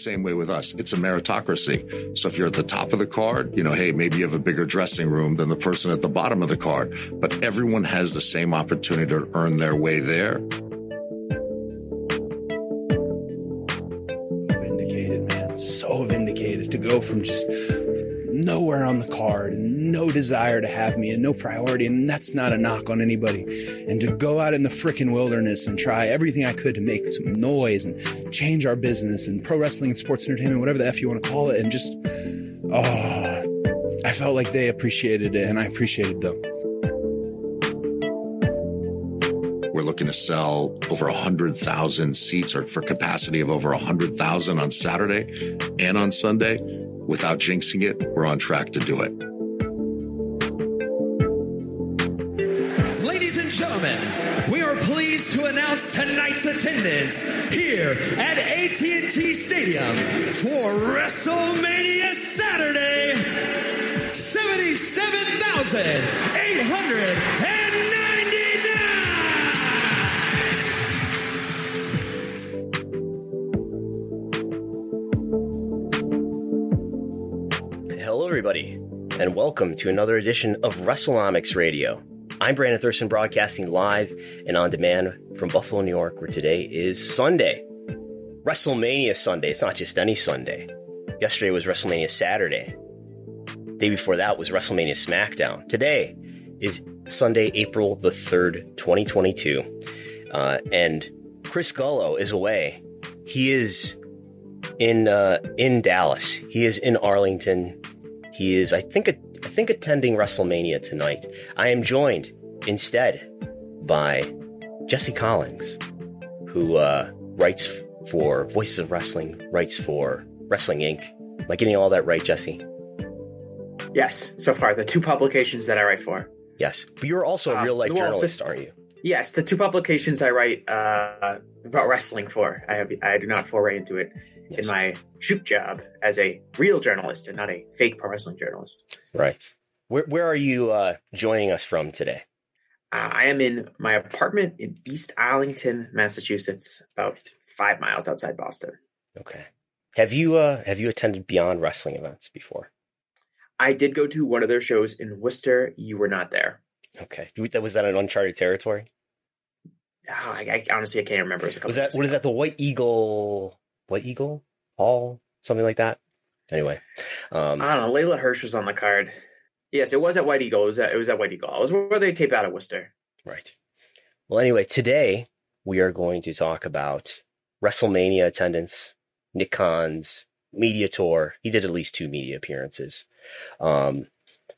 Same way with us. It's a meritocracy. So if you're at the top of the card, you know, hey, maybe you have a bigger dressing room than the person at the bottom of the card, but everyone has the same opportunity to earn their way there. Vindicated, man. So vindicated to go from just nowhere on the card and no desire to have me and no priority. And that's not a knock on anybody. And to go out in the frickin' wilderness and try everything I could to make some noise and change our business and pro wrestling and sports entertainment, whatever the F you want to call it. And just, oh, I felt like they appreciated it and I appreciated them. We're looking to sell over 100,000 seats or for capacity of over 100,000 on Saturday and on Sunday. Without jinxing it, we're on track to do it. Ladies and gentlemen, we are pleased to announce tonight's attendance here at AT&T Stadium for WrestleMania Saturday. 77,899! Everybody, and welcome to another edition of WrestleNomics Radio. I'm Brandon Thurston, broadcasting live and on demand from Buffalo, New York, where today is Sunday. WrestleMania Sunday. It's not just any Sunday. Yesterday was WrestleMania Saturday. day before that was WrestleMania SmackDown. Today is Sunday, April the 3rd, 2022. Uh, and Chris Gullo is away. He is in uh, in Dallas. He is in Arlington. He is, I think, I think attending WrestleMania tonight. I am joined instead by Jesse Collins, who uh, writes for Voices of Wrestling, writes for Wrestling Inc. Am I getting all that right, Jesse? Yes, so far the two publications that I write for. Yes, but you're also a Uh, real life well, journalist, this- aren't you? Yes, the two publications I write uh, about wrestling for. I have I do not foray into it Yes. in my shoot job as a real journalist and not a fake pro wrestling journalist. Right. Where where are you uh, joining us from today? Uh, I am in my apartment in East Arlington, Massachusetts, about five miles outside Boston. Okay. Have you uh, have you attended Beyond Wrestling events before? I did go to one of their shows in Worcester. You were not there. Okay. That was that an uncharted territory? Oh, I, I honestly I can't remember. It was, a Was that what is ago. that? The White Eagle, White Eagle Hall, something like that. Anyway, um, I don't know. Leyla Hirsch was on the card. Yes, it was at White Eagle. It was at, it was at White Eagle. It was where they tape out of Worcester. right. Well, anyway, today we are going to talk about WrestleMania attendance, Nick Khan's media tour. He did at least two media appearances. Um,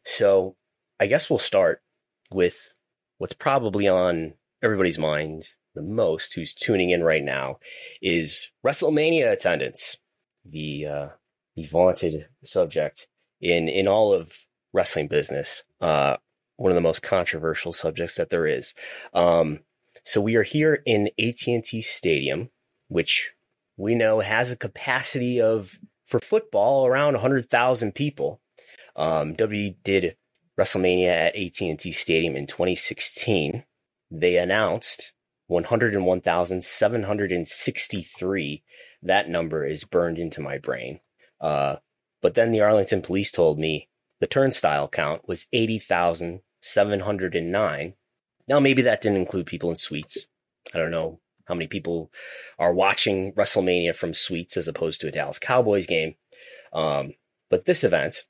so I guess we'll start with what's probably on everybody's mind the most who's tuning in right now is WrestleMania attendance, the uh, the vaunted subject in in all of wrestling business. Uh, one of the most controversial subjects that there is. Um, so we are here in AT&T Stadium, which we know has a capacity of for football around 100,000 people. Um, W did WrestleMania at AT&T Stadium in 2016. They announced 101,763. That number is burned into my brain. Uh, but then the Arlington police told me the turnstile count was 80,709. Now, maybe that didn't include people in suites. I don't know how many people are watching WrestleMania from suites as opposed to a Dallas Cowboys game. Um, but this event,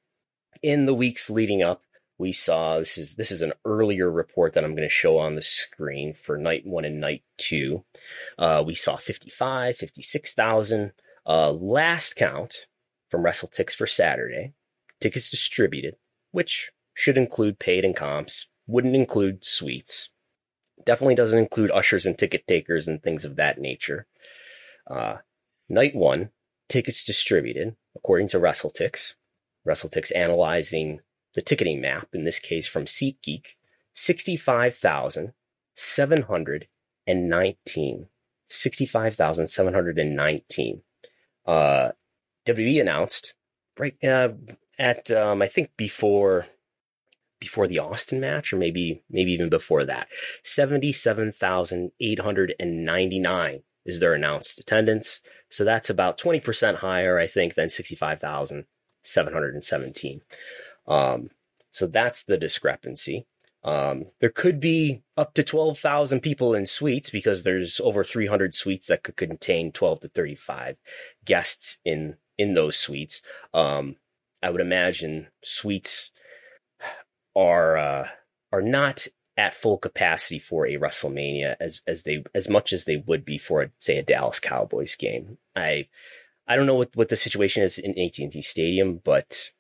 in the weeks leading up, we saw this is this is an earlier report that I'm going to show on the screen for night one and night two. Uh, we saw 55, 56,000. Uh, last count from WrestleTix for Saturday, tickets distributed, which should include paid and comps, wouldn't include suites. Definitely doesn't include ushers and ticket takers and things of that nature. Uh, night one, tickets distributed, according to WrestleTix. WrestleTix analyzing the ticketing map, in this case from SeatGeek, 65,719. 65,719. Uh, WWE announced right uh, at um, I think before before the Austin match, or maybe maybe even before that, seventy seven thousand eight hundred and ninety nine is their announced attendance. So that's about twenty percent higher, I think, than sixty five thousand seven hundred and seventeen. Um, so that's the discrepancy. Um, there could be up to 12,000 people in suites because there's over 300 suites that could contain 12 to 35 guests in in those suites. Um, I would imagine suites are uh, are not at full capacity for a WrestleMania as as they as much as they would be for a, say a Dallas Cowboys game. I I don't know what, what the situation is in AT&T Stadium, but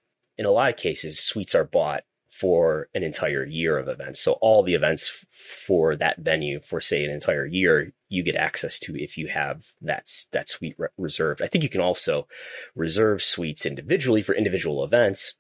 in a lot of cases, suites are bought for an entire year of events. So all the events for that venue for say an entire year, you get access to if you have that that suite re- reserved. I think you can also reserve suites individually for individual events.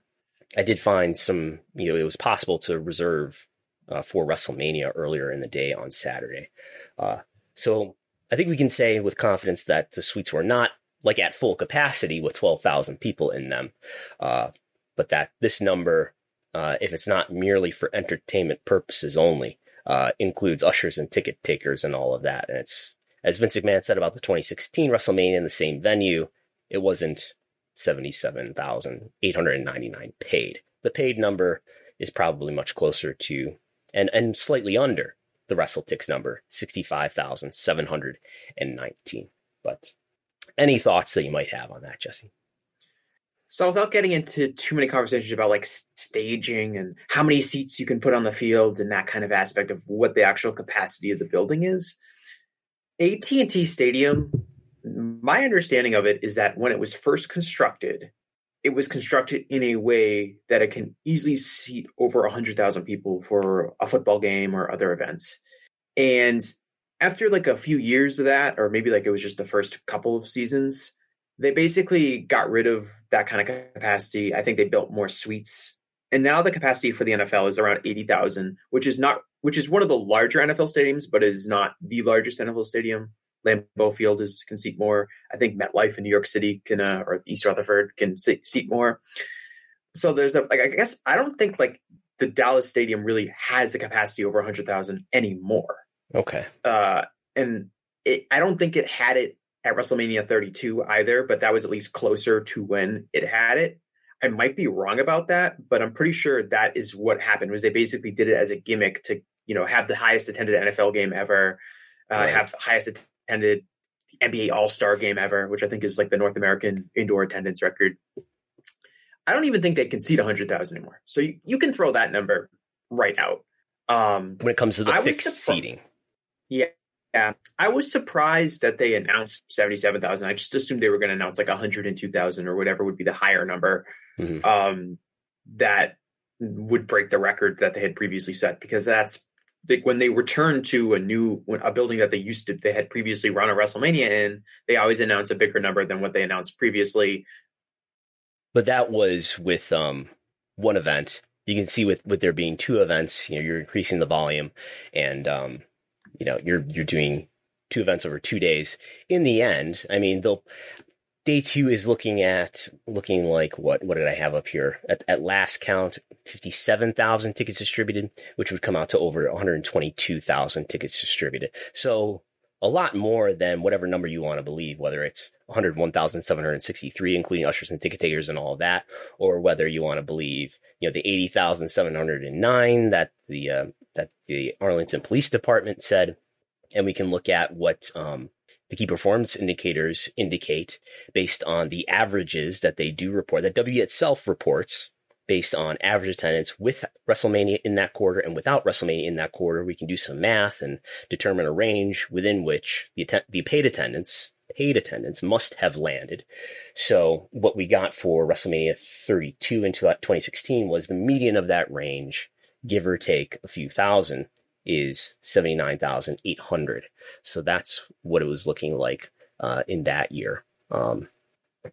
I did find some, you know, it was possible to reserve uh, for WrestleMania earlier in the day on Saturday. Uh, so I think we can say with confidence that the suites were not like at full capacity with 12,000 people in them. Uh, but that this number, uh, if it's not merely for entertainment purposes only, uh, includes ushers and ticket takers and all of that. And it's, as Vince McMahon said about the 2016 WrestleMania in the same venue, it wasn't 77,899 paid. The paid number is probably much closer to and, and slightly under the WrestleTix number, 65,719. But any thoughts that you might have on that, Jesse? So without getting into too many conversations about like staging and how many seats you can put on the field and that kind of aspect of what the actual capacity of the building is, AT&T Stadium, my understanding of it is that when it was first constructed, it was constructed in a way that it can easily seat over 100,000 people for a football game or other events. And after like a few years of that, or maybe like it was just the first couple of seasons, they basically got rid of that kind of capacity. I think they built more suites. And now the capacity for the NFL is around 80,000, which is not which is one of the larger NFL stadiums, but is not the largest NFL stadium. Lambeau Field is can seat more. I think MetLife in New York City can uh, or East Rutherford can seat more. So there's a like I guess I don't think like the Dallas Stadium really has a capacity over 100,000 anymore. Okay. Uh, and it, I don't think it had it at WrestleMania 32 either, but that was at least closer to when it had it. I might be wrong about that, but I'm pretty sure that is what happened. Was they basically did it as a gimmick to you know have the highest attended NFL game ever, uh, right. have highest attended NBA All Star game ever, which I think is like the North American indoor attendance record. I don't even think they can seat 100,000 anymore. So you, you can throw that number right out. Um, when it comes to the I fixed seating. Yeah, yeah, I was surprised that they announced seventy-seven thousand. I just assumed they were going to announce like one hundred and two thousand or whatever would be the higher number mm-hmm. um, that would break the record that they had previously set. Because that's like when they return to a new a building that they used to they had previously run a WrestleMania in. They always announce a bigger number than what they announced previously. But that was with um, one event you can see with with there being two events, you know, you're increasing the volume, and um, you know, you're you're doing two events over two days. In the end, I mean, they'll day two is looking at looking like what what did I have up here at, at last count fifty seven thousand tickets distributed, which would come out to over one hundred twenty two thousand tickets distributed. So a lot more than whatever number you want to believe, whether it's 101,763, including ushers and ticket takers and all that, or whether you want to believe, you know, the 80,709 that the, uh, that the Arlington Police Department said. And we can look at what, um, the key performance indicators indicate based on the averages that they do report, that W itself reports based on average attendance with WrestleMania in that quarter and without WrestleMania in that quarter. We can do some math and determine a range within which the, att- the paid attendance paid attendance must have landed. So what we got for WrestleMania 32 into 2016 was the median of that range, give or take a few thousand, is 79,800. So that's what it was looking like uh, in that year. Um,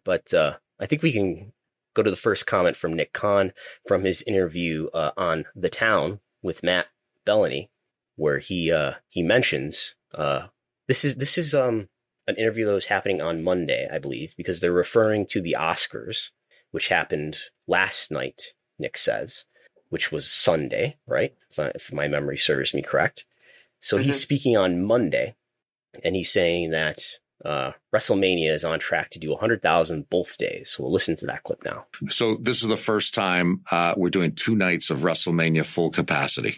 but uh, I think we can go to the first comment from Nick Khan from his interview uh, on The Town with Matt Belloni, where he uh, he mentions uh, this is this is um an interview that was happening on Monday, I believe, because they're referring to the Oscars, which happened last night. Nick says, which was Sunday, right? If, my memory serves me correct. So mm-hmm. he's speaking on Monday, and he's saying that uh, WrestleMania is on track to do 100,000 both days. So we'll listen to that clip now. So this is the first time uh, we're doing two nights of WrestleMania full capacity.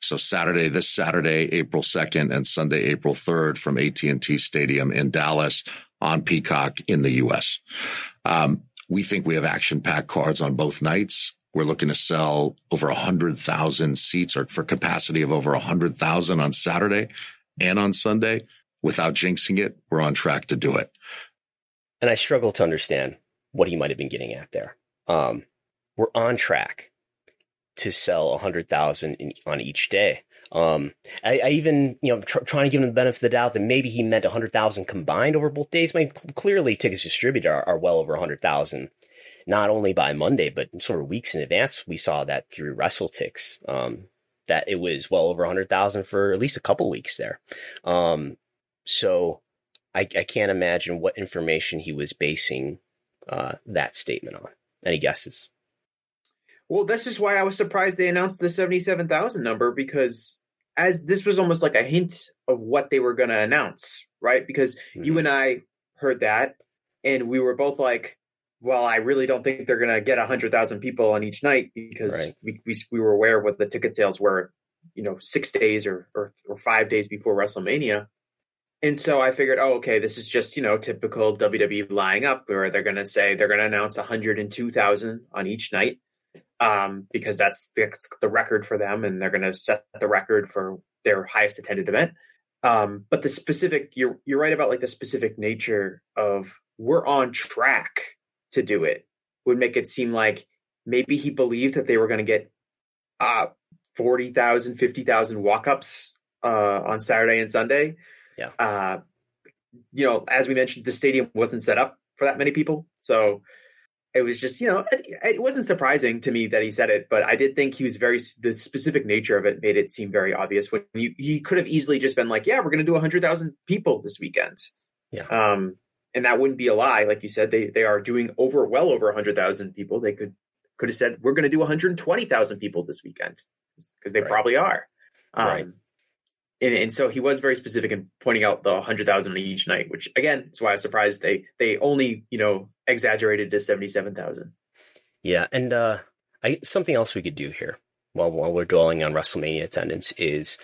So Saturday, this Saturday, April 2nd and Sunday, April 3rd from AT&T Stadium in Dallas on Peacock in the U.S. Um, we think we have action packed cards on both nights. We're looking to sell over 100,000 seats or for capacity of over 100,000 on Saturday and on Sunday without jinxing it, we're on track to do it. And I struggle to understand what he might have been getting at there. Um, we're on track to sell 100,000 on each day. Um, I, I, even, you know, tr- trying to give him the benefit of the doubt that maybe he meant 100,000 combined over both days. Mean, clearly tickets distributed are, are well over 100,000, not only by Monday, but sort of weeks in advance. We saw that through WrestleTix, um, that it was well over 100,000 for at least a couple weeks there. Um, so I, I can't imagine what information he was basing uh, that statement on. Any guesses? Well, that's just why I was surprised they announced the 77,000 number because as this was almost like a hint of what they were going to announce, right? Because mm-hmm. you and I heard that and we were both like, well, I really don't think they're going to get 100,000 people on each night because right. we, we, we were aware of what the ticket sales were, you know, six days or, or, or five days before WrestleMania. And so I figured, oh, okay, this is just, you know, typical WWE lying up where they're going to say they're going to announce 102,000 on each night um, because that's the, that's the, record for them and they're going to set the record for their highest attended event. Um, but the specific, you're, you're right about like the specific nature of we're on track to do it would make it seem like maybe he believed that they were going to get uh, 40,000, 50,000 walk ups uh, on Saturday and Sunday yeah. Uh, you know, as we mentioned, the stadium wasn't set up for that many people. So it was just, you know, it, it, wasn't surprising to me that he said it, but I did think he was very, the specific nature of it made it seem very obvious when you, he could have easily just been like, yeah, we're going to do 100,000 people this weekend. Yeah. Um, and that wouldn't be a lie. Like you said, they, they are doing over, well over 100,000 people. They could, could have said, we're going to do 120,000 people this weekend because they right. probably are. Um, right and, and, so he was very specific in pointing out the 100,000 each night, which again is why I was surprised they they only you know exaggerated to 77,000. Yeah, and uh, I something else we could do here while while we're dwelling on WrestleMania attendance is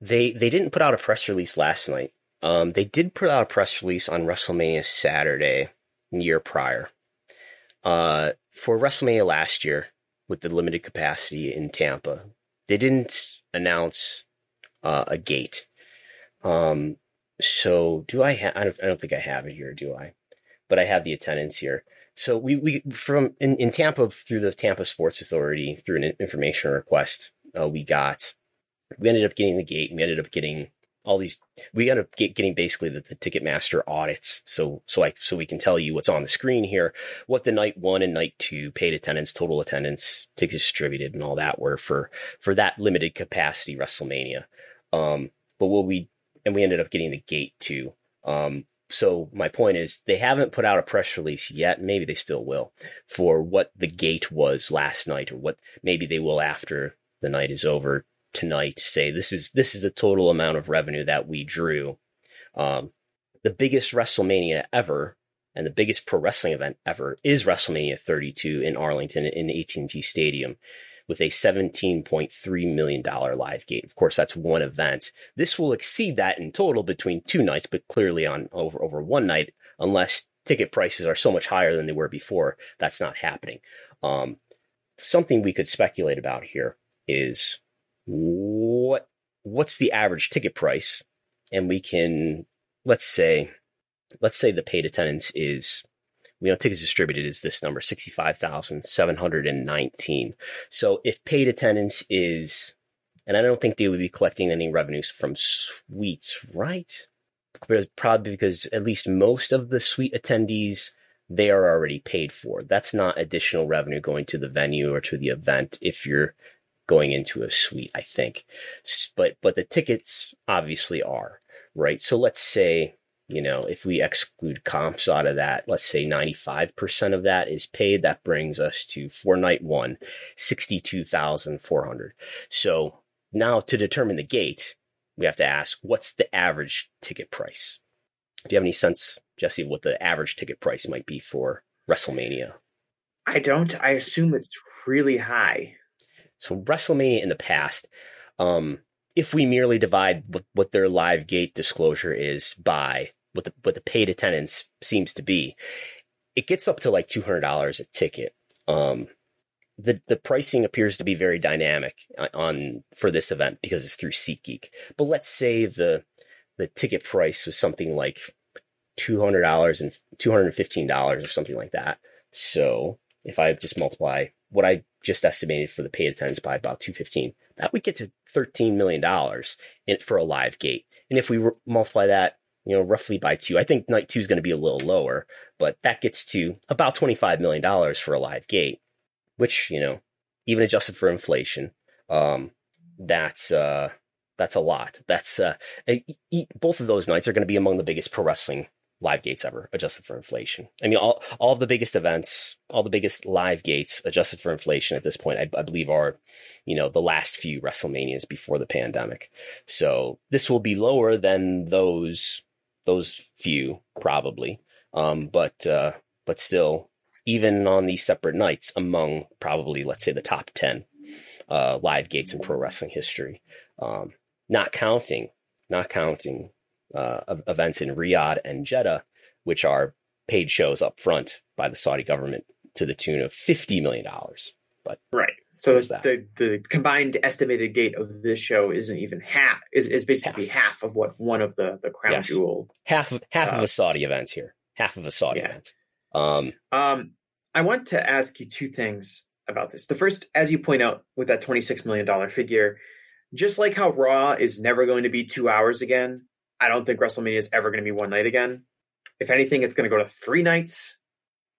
they they didn't put out a press release last night. Um, they did put out a press release on WrestleMania Saturday year prior. Uh, for WrestleMania last year with the limited capacity in Tampa, they didn't announce uh, a gate. Um, so do I have, I don't, I don't think I have it here, do I? But I have the attendance here. So we, we, from in, in Tampa through the Tampa Sports Authority through an information request, uh, we got, we ended up getting the gate. We ended up getting all these we end up get, getting basically the, the Ticketmaster audits. So so I so we can tell you what's on the screen here, what the night one and night two paid attendance, total attendance, tickets distributed, and all that were for for that limited capacity WrestleMania. Um, but what we and we ended up getting the gate too. Um, so my point is they haven't put out a press release yet. Maybe they still will for what the gate was last night or what maybe they will after the night is over tonight say this is this is the total amount of revenue that we drew. Um, the biggest WrestleMania ever and the biggest pro wrestling event ever is WrestleMania 32 in Arlington in AT&T Stadium with a $17.3 million live gate. Of course, that's one event. This will exceed that in total between two nights, but clearly on over, over one night, unless ticket prices are so much higher than they were before, that's not happening. Um, something we could speculate about here is what what's the average ticket price? And we can let's say let's say the paid attendance is we know tickets distributed is this number 65,719 so if paid attendance is and I don't think they would be collecting any revenues from suites right? Probably because at least most of the suite attendees they are already paid for. That's not additional revenue going to the venue or to the event if you're going into a suite, I think. But but the tickets obviously are, right? So let's say, you know, if we exclude comps out of that, let's say 95% of that is paid, that brings us to for night one, 62,400. So now to determine the gate, we have to ask what's the average ticket price? Do you have any sense, Jesse, what the average ticket price might be for WrestleMania? I don't. I assume it's really high. So WrestleMania in the past, um, if we merely divide what, what their live gate disclosure is by what the what the paid attendance seems to be, it gets up to like two hundred dollars a ticket. Um, the the pricing appears to be very dynamic on for this event because it's through SeatGeek. But let's say the the ticket price was something like two hundred dollars and two hundred and fifteen dollars or something like that. So if I just multiply what I just estimated for the paid attendance by about 215, that would get to $13 million for a live gate. And if we multiply that, you know, roughly by two, I think night two is going to be a little lower, but that gets to about $25 million for a live gate, which, you know, even adjusted for inflation, um, that's, uh, that's a lot. That's, uh, both of those nights are going to be among the biggest pro wrestling live gates ever adjusted for inflation. I mean, all, all the biggest events, all the biggest live gates adjusted for inflation at this point, I, I, believe are, you know, the last few WrestleManias before the pandemic. So this will be lower than those, those few probably. Um, but, uh, but still, even on these separate nights among probably, let's say the top 10, uh, live gates in pro wrestling history. Um, not counting, not counting uh, events in Riyadh and Jeddah, which are paid shows up front by the Saudi government to the tune of $50 million. But right. So the, the combined estimated gate of this show isn't even half is, is basically half. half of what one of the, the crown yes. jewel half of half uh, of a Saudi event here. Half of a Saudi yeah. event. Um, um I want to ask you two things about this. The first, as you point out, with that $26 million figure, just like how Raw is never going to be two hours again, I don't think WrestleMania is ever going to be one night again. If anything, it's going to go to three nights,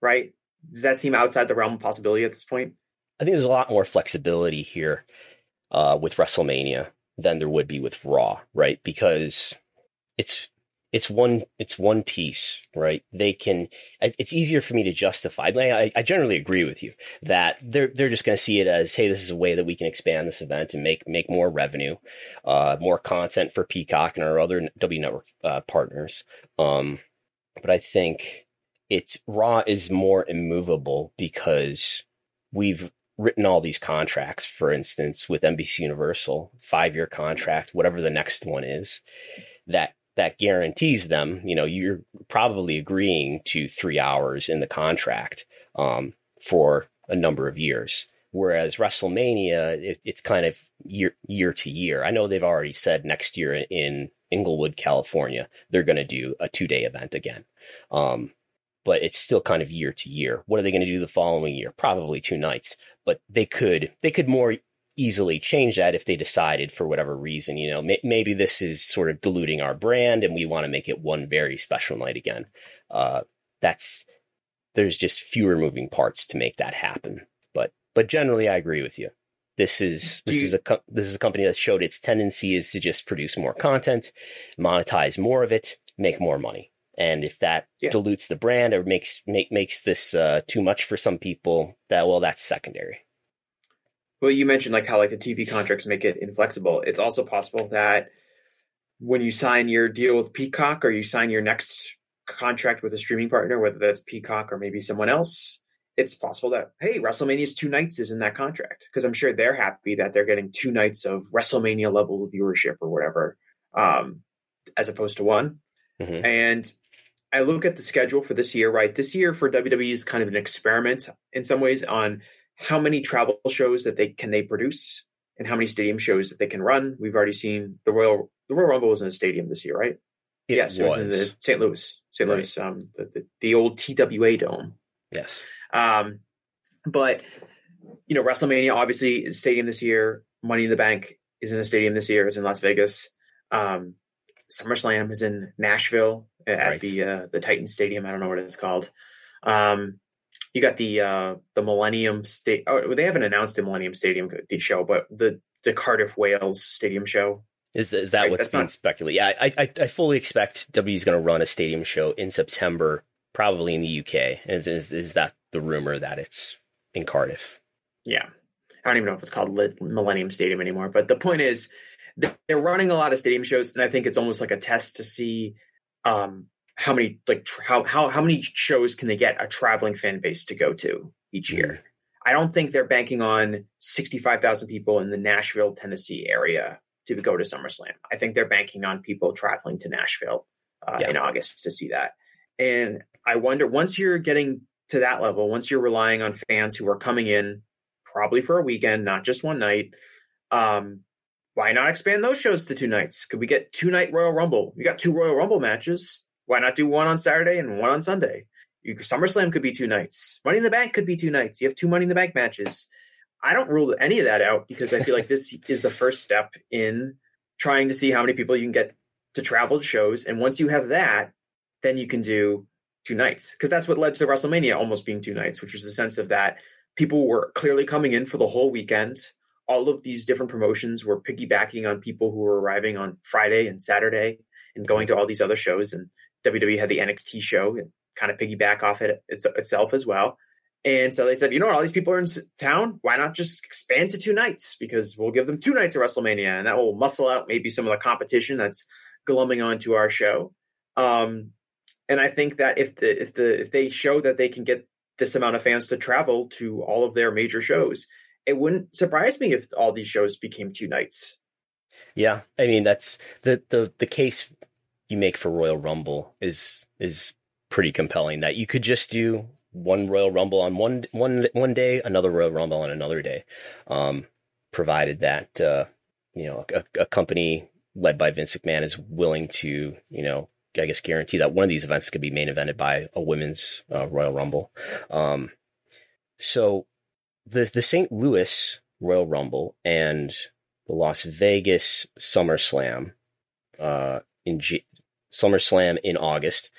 right? Does that seem outside the realm of possibility at this point? I think there's a lot more flexibility here uh, with WrestleMania than there would be with Raw, right? Because it's it's one it's one piece right? They can it's easier for me to justify I, I generally agree with you that they're they're just going to see it as hey this is a way that we can expand this event and make make more revenue uh, more content for peacock and our other w network uh, partners. Um, but i think it's raw is more immovable because we've written all these contracts for instance with nbc universal five year contract whatever the next one is that that guarantees them, you know, you're probably agreeing to three hours in the contract um, for a number of years. Whereas WrestleMania, it, it's kind of year year to year. I know they've already said next year in Inglewood, California, they're going to do a two day event again. Um, but it's still kind of year to year. What are they going to do the following year? Probably two nights, but they could they could more easily change that if they decided for whatever reason, you know, maybe this is sort of diluting our brand and we want to make it one very special night again. Uh, that's there's just fewer moving parts to make that happen. But but generally, I agree with you. This is this is a this is a company that showed its tendency is to just produce more content, monetize more of it, make more money. And if that yeah. dilutes the brand or makes make makes this uh, too much for some people, that well, that's secondary. Well, you mentioned like how like the TV contracts make it inflexible. It's also possible that when you sign your deal with Peacock or you sign your next contract with a streaming partner, whether that's Peacock or maybe someone else, it's possible that hey, WrestleMania's two nights is in that contract because I'm sure they're happy that they're getting two nights of WrestleMania level viewership or whatever, um, as opposed to one. Mm-hmm. And I look at the schedule for this year. Right, this year for WWE is kind of an experiment in some ways on how many travel shows that they can they produce and how many stadium shows that they can run. We've already seen the Royal the Royal Rumble was in a stadium this year, right? It yes, was. it was in the St. Louis, St. Right. Louis, um, the, the, the, old TWA dome. Yes. Um, but you know, WrestleMania obviously is stadium this year. Money in the Bank is in a stadium this year. It's in Las Vegas. Um, SummerSlam is in Nashville at right. the uh, the Titan Stadium. I don't know what it's called. Um, you got the uh, the Millennium State. Oh, they haven't announced the Millennium Stadium the show, but the the Cardiff Wales Stadium show. Is is that right, what's being not... speculated? Yeah, I, I I fully expect W is going to run a stadium show in September, probably in the UK. And is is that the rumor that it's in Cardiff? Yeah, I don't even know if it's called Millennium Stadium anymore. But the point is, they're running a lot of stadium shows, and I think it's almost like a test to see um, how many like how how how many shows can they get a traveling fan base to go to each year? Mm-hmm. I don't think they're banking on sixty five thousand people in the Nashville, Tennessee area to go to SummerSlam. I think they're banking on people traveling to Nashville uh, yeah. in August to see that. And I wonder once you're getting to that level, once you're relying on fans who are coming in probably for a weekend, not just one night, um, why not expand those shows to two nights? Could we get two night Royal Rumble? We got two Royal Rumble matches. Why not do one on Saturday and one on Sunday? You, SummerSlam could be two nights. Money in the Bank could be two nights. You have two Money in the Bank matches. I don't rule any of that out because I feel like this is the first step in trying to see how many people you can get to travel to shows. And once you have that, then you can do two nights because that's what led to WrestleMania almost being two nights, which was the sense of that people were clearly coming in for the whole weekend. All of these different promotions were piggybacking on people who were arriving on Friday and Saturday and going to all these other shows. And WWE had the NXT show and kind of piggyback off it itself as well. And so they said, you know what, all these people are in town. Why not just expand to two nights? Because we'll give them two nights of WrestleMania, and that will muscle out maybe some of the competition that's glumming onto our show. Um, and I think that if the if the if they show that they can get this amount of fans to travel to all of their major shows, it wouldn't surprise me if all these shows became two nights. Yeah, I mean that's the the the case you make for Royal Rumble is is pretty compelling. That you could just do one Royal Rumble on one one one day, another Royal Rumble on another day, um, provided that uh, you know a, a, company led by Vince McMahon is willing to you know I guess guarantee that one of these events could be main evented by a women's uh, Royal Rumble. Um, so the the St. Louis Royal Rumble and the Las Vegas SummerSlam uh, in G- SummerSlam in August,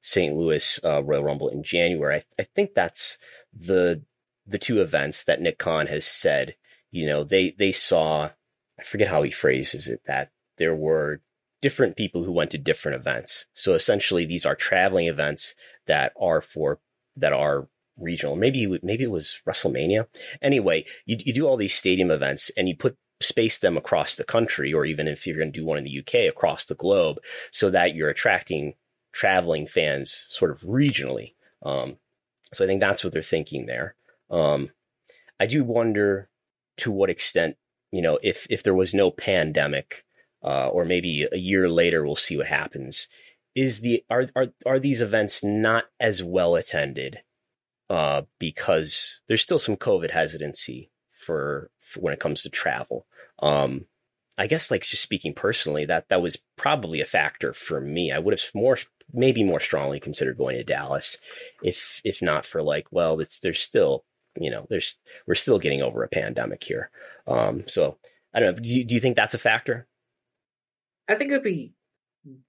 St. Louis uh, Royal Rumble in January. I, I think that's the the two events that Nick Khan has said. You know, they they saw. I forget how he phrases it. That there were different people who went to different events. So essentially, these are traveling events that are for that are regional. Maybe maybe it was WrestleMania. Anyway, you you do all these stadium events and you put space them across the country, or even if you're going to do one in the UK, across the globe, so that you're attracting traveling fans sort of regionally. Um, so I think that's what they're thinking there. Um, I do wonder to what extent, you know, if if there was no pandemic, uh, or maybe a year later, we'll see what happens. Is the are are are these events not as well attended uh, because there's still some COVID hesitancy for, for when it comes to travel. Um, I guess like just speaking personally, that that was probably a factor for me. I would have more maybe more strongly considered going to Dallas if if not for like, well, it's there's still you know, there's we're still getting over a pandemic here. Um, so I don't know. Do you, do you think that's a factor? I think it'd be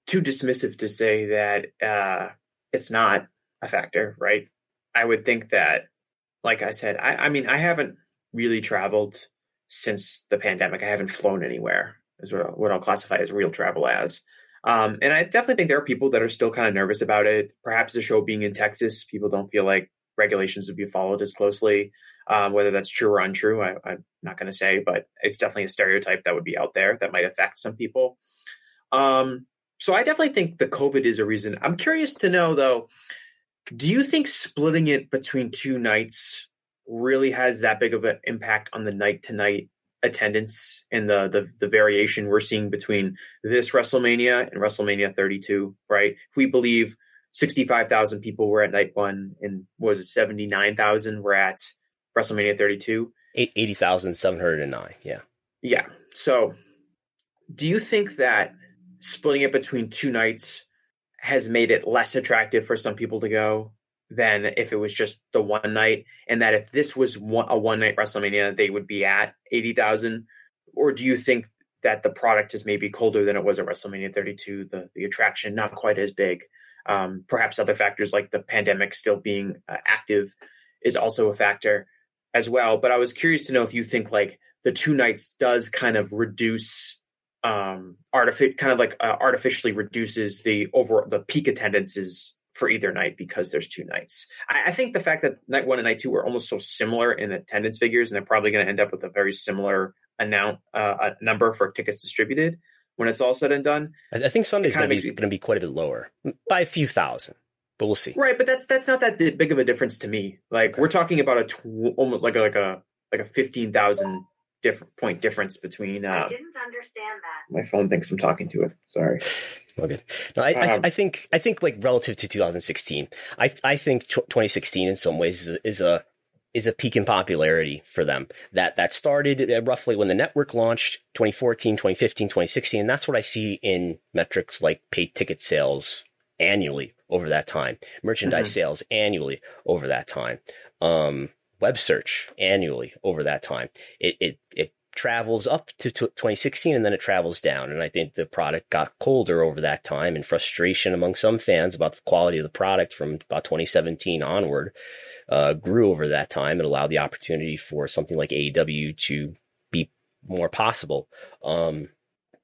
too dismissive to say that uh, it's not a factor, right? I would think that, like I said, I, I mean, I haven't really traveled since the pandemic. I haven't flown anywhere, is what, what I'll classify as real travel as. Um, and I definitely think there are people that are still kind of nervous about it. Perhaps the show being in Texas, people don't feel like regulations would be followed as closely. Um, whether that's true or untrue, I, am not going to say, but it's definitely a stereotype that would be out there that might affect some people. Um, so I definitely think the COVID is a reason. I'm curious to know though, do you think splitting it between two nights really has that big of an impact on the night to night attendance and the, the the variation we're seeing between this WrestleMania and WrestleMania 32, right? If we believe 65,000 people were at night one and was it 79,000 were at WrestleMania 32? 80,709, yeah. Yeah. So do you think that splitting it between two nights has made it less attractive for some people to go than if it was just the one night, and that if this was one, a one night WrestleMania, they would be at eighty thousand? Or do you think that the product is maybe colder than it was at WrestleMania 32? The the attraction not quite as big. Um, perhaps other factors like the pandemic still being uh, active is also a factor as well. But I was curious to know if you think like the two nights does kind of reduce um artific kind of like uh, artificially reduces the over the peak attendances for either night because there's two nights. I, I, think the fact that night one and night two were almost so similar in attendance figures, and they're probably going to end up with a very similar amount uh, number for tickets distributed when it's all said and done. I, I think Sunday's going to be going to be quite a bit lower by a few thousand, but we'll see. Right, but that's that's not that big of a difference to me. Like okay. we're talking about a tw- almost like a, like a like a fifteen thousand different point difference between. Uh, I didn't understand that. My phone thinks I'm talking to it. Sorry. Okay. No, I, um, I, I, think I think like relative to 2016, I I think 2016 in some ways is a, is a is a peak in popularity for them. That that started roughly when the network launched 2014, 2015, 2016, and that's what I see in metrics like paid ticket sales annually over that time, merchandise mm-hmm. sales annually over that time. Um, web search annually over that time. It, it, it travels up to 2016 and then it travels down. And I think the product got colder over that time and frustration among some fans about the quality of the product from about 2017 onward uh, grew over that time. It allowed the opportunity for something like AEW to be more possible. Um,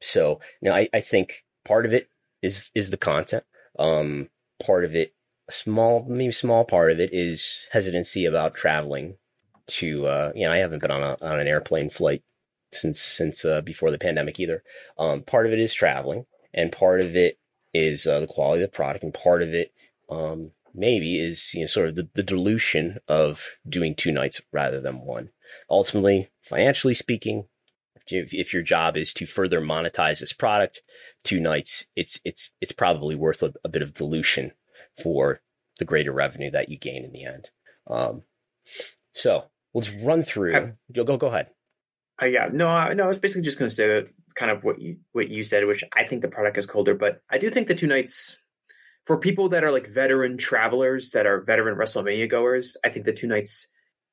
so, you know, I, I think part of it is, is the content. Um, part of it a small, maybe small part of it is hesitancy about traveling to, uh, you know, I haven't been on a, on an airplane flight since, since, uh, before the pandemic either. Um, part of it is traveling and part of it is, uh, the quality of the product and part of it, um, maybe is, you know, sort of the, the dilution of doing two nights rather than one. Ultimately, financially speaking, if, if your job is to further monetize this product, two nights, it's, it's, it's probably worth a, a bit of dilution for the greater revenue that you gain in the end. Um, so let's run through. I, go go ahead. Uh, yeah, no, I, no. I was basically just going to say that kind of what you what you said, which I think the product is colder, but I do think the two nights for people that are like veteran travelers that are veteran WrestleMania goers, I think the two nights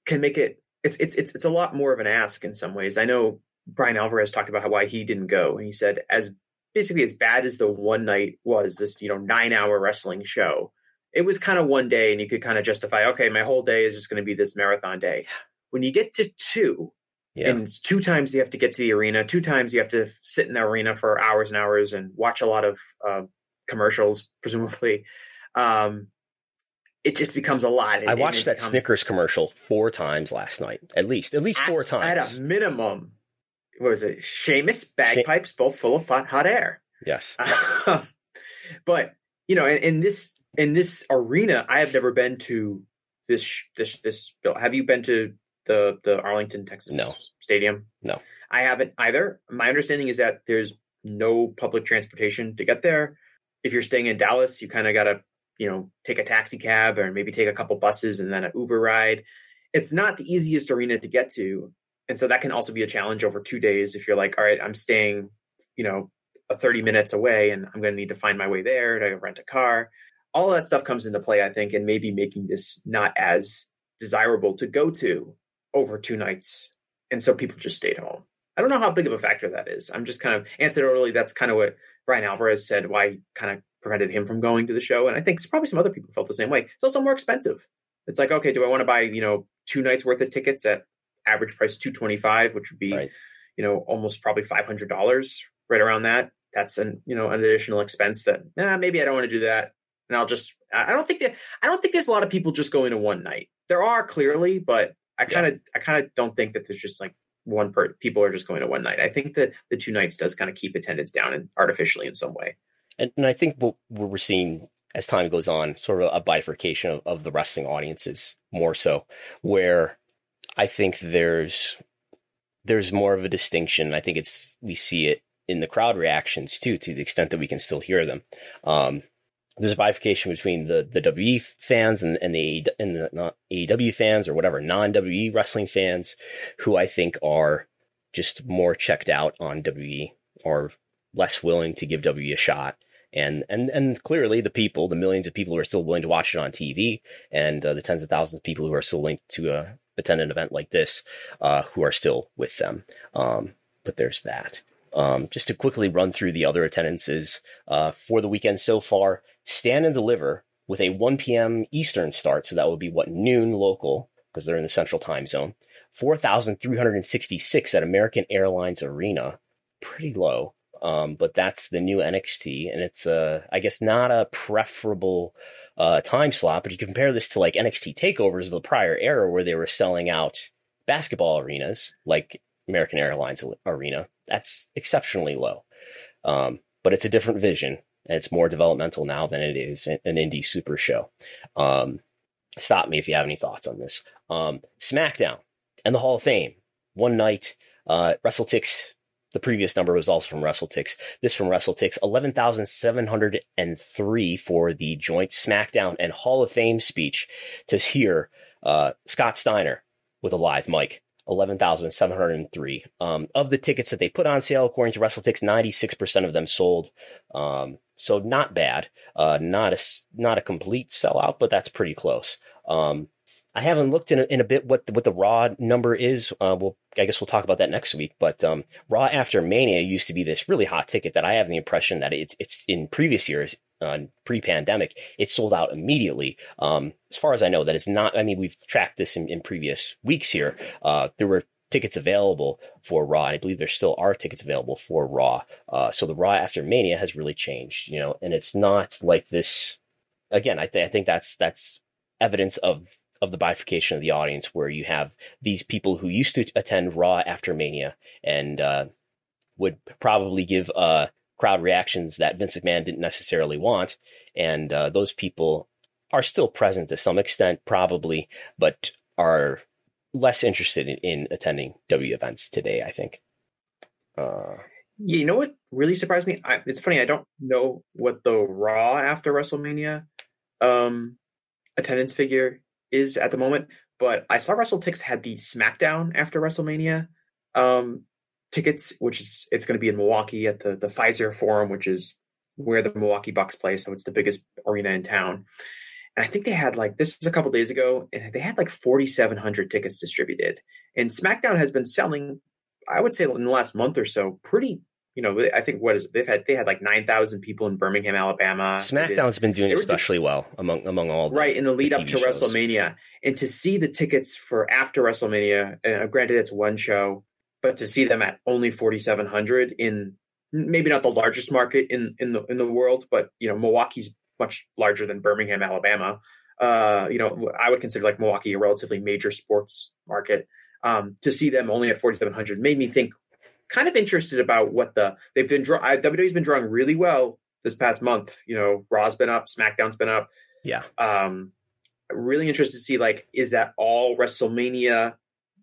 can make it. It's it's it's it's a lot more of an ask in some ways. I know Bryan Alvarez talked about how why he didn't go, and he said as basically as bad as the one night was, this you know nine hour wrestling show it was kind of one day and you could kind of justify, okay, my whole day is just going to be this marathon day. When you get to two, yeah. and two times you have to get to the arena, two times you have to sit in the arena for hours and hours and watch a lot of uh, commercials, presumably. Um, it just becomes a lot. It, I watched that becomes, Snickers commercial four times last night, at least, at least four at, times. At a minimum, what was it? Sheamus bagpipes, she- both full of hot, hot air. Yes. but you know, in, in this in this arena, I have never been to this this this. Have you been to the the Arlington, Texas no. stadium? No, I haven't either. My understanding is that there's no public transportation to get there. If you're staying in Dallas, you kind of got to you know take a taxi cab or maybe take a couple buses and then an Uber ride. It's not the easiest arena to get to, and so that can also be a challenge over two days. If you're like, all right, I'm staying, you know, 30 minutes away, and I'm going to need to find my way there to rent a car all that stuff comes into play, I think, and maybe making this not as desirable to go to over two nights. And so people just stayed home. I don't know how big of a factor that is. I'm just kind of anecdotally, that's kind of what Bryan Alvarez said, why he kind of prevented him from going to the show. And I think probably some other people felt the same way. It's also more expensive. It's like, okay, do I want to buy, you know, two nights worth of tickets at average price 225, which would be, right. you know, almost probably $500 right around that. That's an, you know, an additional expense that, nah, maybe I don't want to do that. And I'll just, I don't think that, I don't think there's a lot of people just going to one night. There are clearly, but I kind of, yeah. I kind of don't think that there's just like one per people are just going to one night. I think that the two nights does kind of keep attendance down and artificially in some way. And, and I think what we're seeing as time goes on, sort of a bifurcation of, of the wrestling audiences more so, where I think there's there's more of a distinction. I think it's we see it in the crowd reactions too, to the extent that we can still hear them. Um, there's a bifurcation between the the WE fans and, and the and the AEW fans or whatever non WE wrestling fans, who I think are just more checked out on WE or less willing to give WE a shot and and and clearly the people, the millions of people who are still willing to watch it on TV, and uh, the tens of thousands of people who are still linked to uh, attend an event like this, uh, who are still with them. Um, but there's that. Um, just to quickly run through the other attendances uh, for the weekend so far, Stand and Deliver with a 1 p.m. Eastern start, so that would be what noon local because they're in the Central Time Zone. 4,366 at American Airlines Arena, pretty low. Um, but that's the new NXT, and it's uh, I guess not a preferable uh, time slot. But you compare this to like NXT takeovers of the prior era, where they were selling out basketball arenas like American Airlines Arena. That's exceptionally low. Um, but it's a different vision, and it's more developmental now than it is an indie super show. Um, stop me if you have any thoughts on this. Um, SmackDown and the Hall of Fame, one night. Uh, WrestleTix the previous number was also from WrestleTix. This from WrestleTix, 11,703 for the joint SmackDown and Hall of Fame speech to hear uh, Scott Steiner with a live mic. 11,703. Um, of the tickets that they put on sale, according to WrestleTix, 96% of them sold. Um, so not bad. Uh, not a, not a complete sellout, but that's pretty close. Um, I haven't looked in a, in a bit what the, what the Raw number is. Uh, we'll I guess we'll talk about that next week. But um, Raw After Mania used to be this really hot ticket that I have the impression that it's it's in previous years, uh, pre-pandemic, it sold out immediately. Um, as far as I know, that is not. I mean, we've tracked this in, in previous weeks here. Uh, there were tickets available for Raw. I believe there still are tickets available for Raw. Uh, so the Raw After Mania has really changed, you know, and it's not like this. Again, I, th- I think that's that's evidence of of the bifurcation of the audience where you have these people who used to attend Raw after Mania and uh, would probably give uh, crowd reactions that Vince McMahon didn't necessarily want. And uh, those people are still present to some extent, probably, but are less interested in, in attending W events today, I think. Uh, yeah, you know what really surprised me? I, it's funny, I don't know what the Raw after WrestleMania um, attendance figure is at the moment. But I saw WrestleTix had the SmackDown after WrestleMania um, tickets, which is it's going to be in Milwaukee at the the Fiserv Forum, which is where the Milwaukee Bucks play. So it's the biggest arena in town. And I think they had like this was a couple days ago, and they had like 4,700 tickets distributed. And SmackDown has been selling, I would say, in the last month or so, pretty you know, I think what is they've had they had like nine thousand people in Birmingham, Alabama. SmackDown's been doing especially well among among all right in the lead the up to shows. WrestleMania, and to see the tickets for after WrestleMania. Uh, granted, it's one show, but to see them at only forty seven hundred in maybe not the largest market in in the in the world, but you know, Milwaukee's much larger than Birmingham, Alabama. Uh, you know, I would consider like Milwaukee a relatively major sports market. Um, to see them only at 4,700 made me think, kind of interested about what the they've been draw. WWE's been drawing really well this past month. You know, Raw's been up, SmackDown's been up. Yeah. Um, really interested to see like is that all WrestleMania,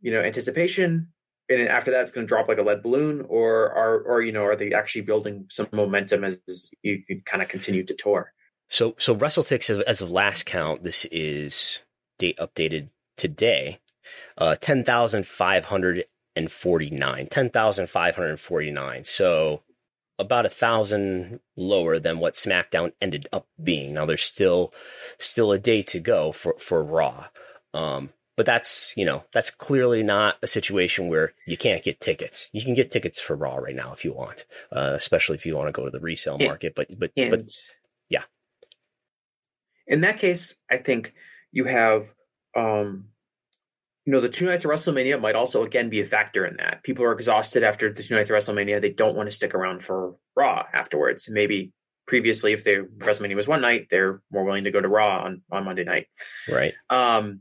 you know, anticipation, and after that it's going to drop like a lead balloon, or are or you know are they actually building some momentum as, as you, you kind of continue to tour? So so WrestleTix as, as of last count, this is date updated today. Uh, ten thousand five hundred and 49, 10,549. So about a thousand lower than what SmackDown ended up being. Now there's still still a day to go for for Raw, um, but that's you know that's clearly not a situation where you can't get tickets. You can get tickets for Raw right now if you want, uh, especially if you want to go to the resale market. But but And but. In that case, I think you have, um, you know, the two nights of WrestleMania might also again be a factor in that. People are exhausted after the two nights of WrestleMania. They don't want to stick around for Raw afterwards. Maybe previously, if their WrestleMania was one night, they're more willing to go to Raw on, on Monday night. right. Um,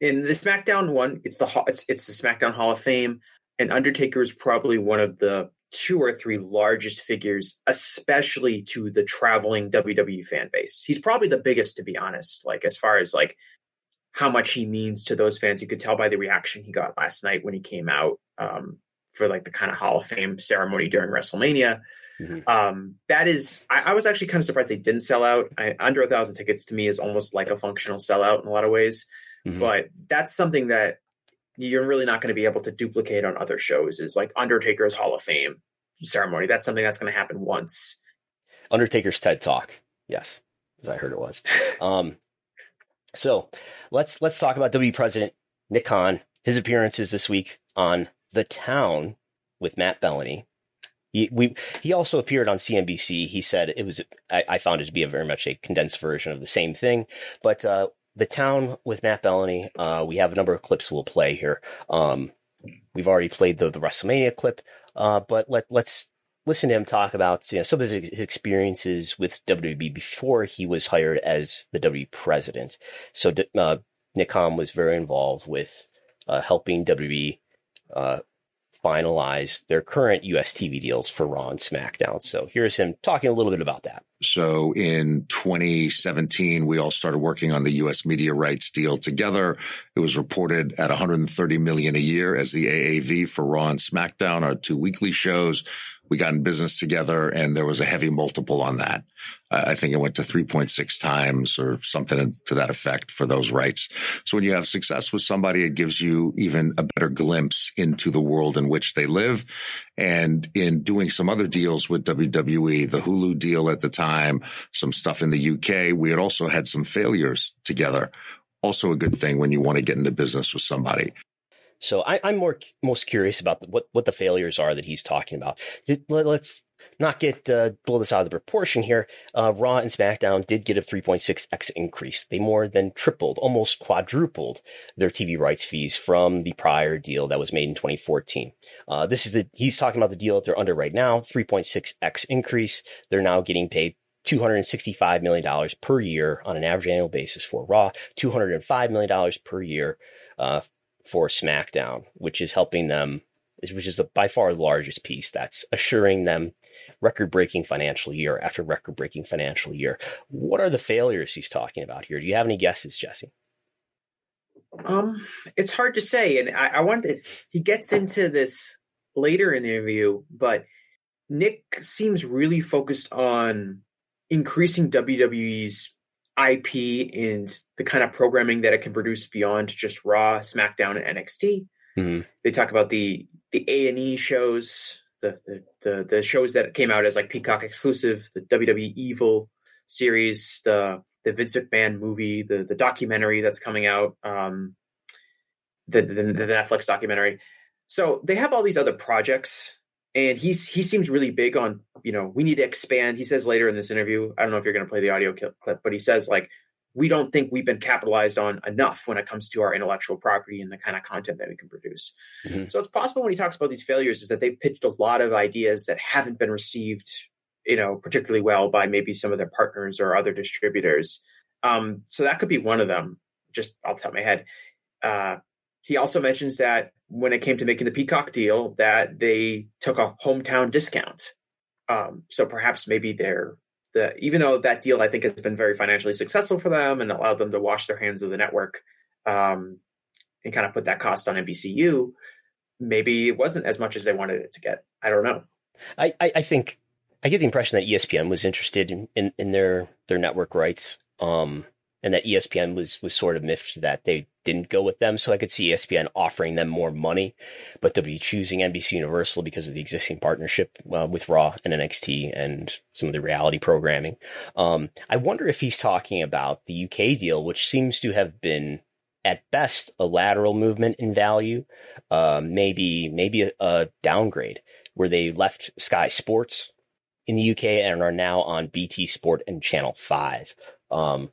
in the SmackDown one, it's the it's it's the SmackDown Hall of Fame, and Undertaker is probably one of the two or three largest figures, especially to the traveling WWE fan base. He's probably the biggest, to be honest. Like as far as like how much he means to those fans, you could tell by the reaction he got last night when he came out um, for like the kind of Hall of Fame ceremony during WrestleMania. Mhm. Um, that is, I, I was actually kind of surprised they didn't sell out. I, under a thousand tickets to me is almost like a functional sellout in a lot of ways Mhm. but that's something that you're really not going to be able to duplicate on other shows is like undertaker's hall of fame ceremony that's something that's going to happen once Undertaker's TED Talk. Yes, as I heard it was. Um, so let's let's talk about W President Nick Khan. His appearances this week on The Town with Matt Belloni. He, we, he also appeared on CNBC. He said it was. I, I found it to be a very much a condensed version of the same thing. But uh, The Town with Matt Belloni. Uh, we have a number of clips we'll play here. Um, we've already played the the WrestleMania clip, uh, but let let's listen to him talk about you know, some of his, experiences with WWE before he was hired as the WWE president. So uh, Nick Khan was very involved with uh, helping WWE uh, finalize their current US TV deals for Raw and SmackDown. So here's him talking a little bit about that. So in 2017, we all started working on the U.S. media rights deal together. It was reported at 130 million a year as the AAV for Raw and SmackDown, our two weekly shows. We got in business together and there was a heavy multiple on that. Uh, I think it went to 3.6 times or something to that effect for those rights. So when you have success with somebody, it gives you even a better glimpse into the world in which they live. And in doing some other deals with WWE, the Hulu deal at the time, some stuff in the UK, we had also had some failures together. Also a good thing when you want to get into business with somebody. So I, am more most curious about what, what the failures are that he's talking about. Let's not get uh, blow this out of the proportion here. Uh, Raw and SmackDown did get a 3.6x increase. They more than tripled, almost quadrupled their TV rights fees from the prior deal that was made in 2014. Uh, this is the he's talking about the deal that they're under right now, 3.6x increase. They're now getting paid $265 million per year on an average annual basis for Raw, $205 million per year uh, for SmackDown, which is helping them, which is the by far the largest piece that's assuring them record breaking financial year after record breaking financial year. What are the failures he's talking about here? Do you have any guesses, Jesse? Um, it's hard to say, and I, I wanted he gets into this later in the interview, but Nick seems really focused on increasing WWE's IP and the kind of programming that it can produce beyond just Raw, SmackDown, and NXT. Mm-hmm. They talk about the the A and E shows, the, the the the shows that came out as like Peacock exclusive, the WWE Evil series, the the Vince McMahon movie, the the documentary that's coming out, um, the, the the Netflix documentary. So they have all these other projects, and he's he seems really big on you know we need to expand. He says later in this interview, I don't know if you're going to play the audio clip, but he says like we don't think we've been capitalized on enough when it comes to our intellectual property and the kind of content that we can produce. Mm-hmm. So it's possible when he talks about these failures is that they've pitched a lot of ideas that haven't been received, you know, particularly well by maybe some of their partners or other distributors. Um, so that could be one of them, just off the top of my head. Uh, he also mentions that when it came to making the Peacock deal, that they took a hometown discount. Um, so perhaps maybe they're the even though that deal I think has been very financially successful for them and allowed them to wash their hands of the network um, and kind of put that cost on NBCU, maybe it wasn't as much as they wanted it to get. I don't know. I, I, I think I get the impression that ESPN was interested in, in, in their their network rights, um, and that ESPN was was sort of miffed that they didn't go with them. So I could see ESPN offering them more money, but be choosing NBC Universal because of the existing partnership uh, with Raw and NXT and some of the reality programming. Um, I wonder if he's talking about the UK deal, which seems to have been at best a lateral movement in value, uh, maybe maybe a, a downgrade where they left Sky Sports in the UK and are now on BT Sport and Channel Five. Um,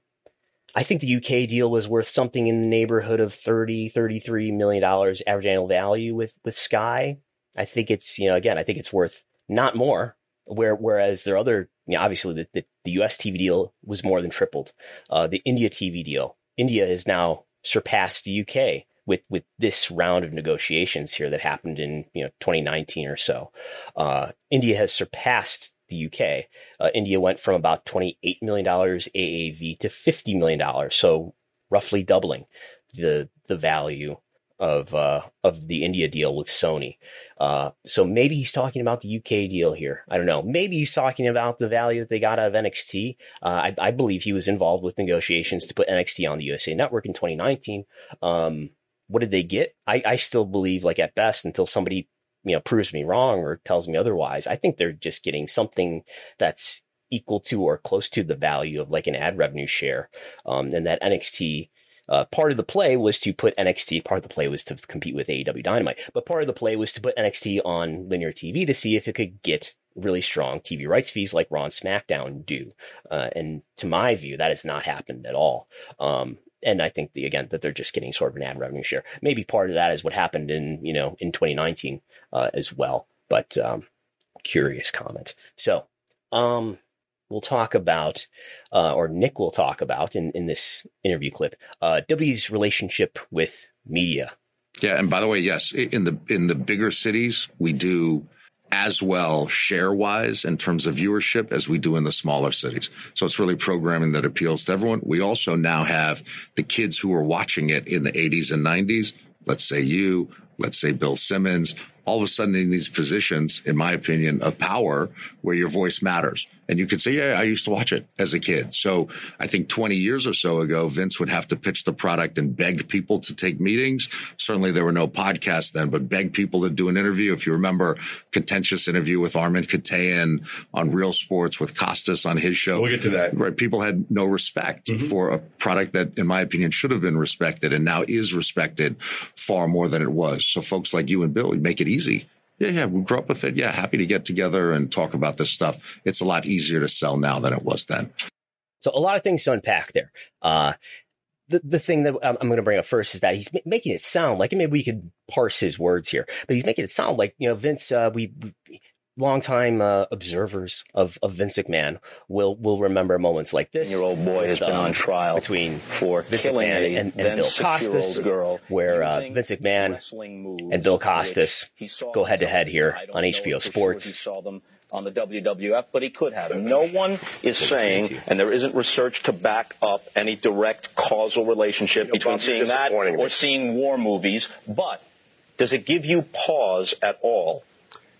I think the UK deal was worth something in the neighborhood of 30, 33 million dollars average annual value with, with Sky. I think it's, you know, again, I think it's worth not more. Where, whereas their other, you know, obviously the, the, the, US TV deal was more than tripled. Uh, the India TV deal, India has now surpassed the UK with, with this round of negotiations here that happened in, you know, 2019 or so. Uh, India has surpassed the UK. Uh, India went from about $28 million AAV to $50 million. So roughly doubling the, the value of, uh, of the India deal with Sony. Uh, so maybe he's talking about the UK deal here. I don't know. Maybe he's talking about the value that they got out of NXT. Uh, I, I, believe he was involved with negotiations to put NXT on the USA Network in 2019. Um, what did they get? I, I still believe, like at best, until somebody you know proves me wrong or tells me otherwise. I think they're just getting something that's equal to or close to the value of like an ad revenue share, um, and that NXT. Uh, part of the play was to put NXT. Part of the play was to compete with AEW Dynamite, but part of the play was to put NXT on linear TV to see if it could get really strong TV rights fees like Raw and SmackDown do. Uh, and to my view, that has not happened at all. Um, and I think the, again that they're just getting sort of an ad revenue share. Maybe part of that is what happened in you know in 2019 uh, as well. But um, curious comment. So um, we'll talk about, uh, or Nick will talk about in in this interview clip, uh, W's relationship with media. Yeah, and by the way, yes, in the in the bigger cities, we do as well share wise in terms of viewership as we do in the smaller cities. So it's really programming that appeals to everyone. We also now have the kids who were watching it in the 80s and 90s. Let's say you, let's say Bill Simmons, all of a sudden in these positions, in my opinion, of power where your voice matters. And you could say, yeah, I used to watch it as a kid. So I think 20 years or so ago, Vince would have to pitch the product and beg people to take meetings. Certainly there were no podcasts then, but beg people to do an interview. If you remember contentious interview with Armen Keteyian on Real Sports with Costas on his show. We'll get to that. Right. People had no respect mm-hmm. for a product that, in my opinion, should have been respected and now is respected far more than it was. So folks like you and Bill make it easy yeah, yeah, we grew up with it. Yeah, happy to get together and talk about this stuff. It's a lot easier to sell now than it was then. So a lot of things to unpack there. Uh, the, the thing that I'm going to bring up first is that he's making it sound like, maybe we could parse his words here, but he's making it sound like, you know, Vince, uh, we, we longtime uh, observers of, of Vince McMahon will will remember moments like this. Your old boy has been on trial between for Vince killing McMahon a and, and Bill Costas, girl where uh, Vince McMahon and Bill Costas go head to head here on HBO Sports. Sure he saw them on the WWF, but he could have. No one is saying, and there isn't research to back up any direct causal relationship you know, between seeing that or seeing war movies. But does it give you pause at all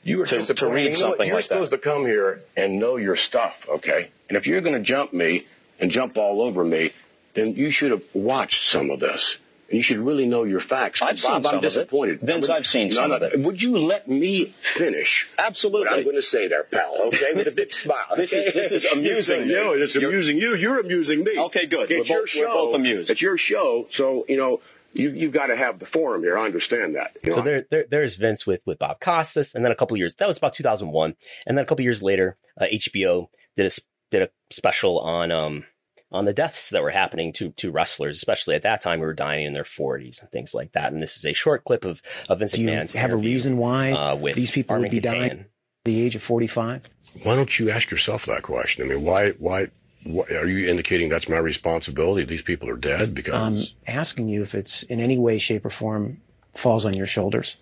you were to, to read you know something You're like supposed that. to come here and know your stuff, okay? And if you're going to jump me and jump all over me, then you should have watched some of this. And you should really know your facts. I've Bob, seen some I'm disappointed. Of it. Vince, would, I've seen some of it. Would you let me finish? Absolutely. What I'm going to say there, pal. Okay, with a big smile. this is this is amusing. you it's You're, amusing you. You're amusing me. Okay, good. It's we're, your both, show. we're both amused. It's your show, so you know you, you've got to have the forum here. I understand that. You know? So there, there, there's Vince with, with Bob Costas, and then a couple years, that was about 2001. And then a couple years later, uh, HBO did a, did a special on, um, on the deaths that were happening to, to wrestlers, especially at that time who were dying in their 40s and things like that. And this is a short clip of, of Vince Do you McMahon's have a reason why uh, with these people Armen would be dying at the age of 45? Why don't you ask yourself that question? I mean, why, why, what, are you indicating that's my responsibility? These people are dead because I'm asking you if it's in any way, shape, or form falls on your shoulders.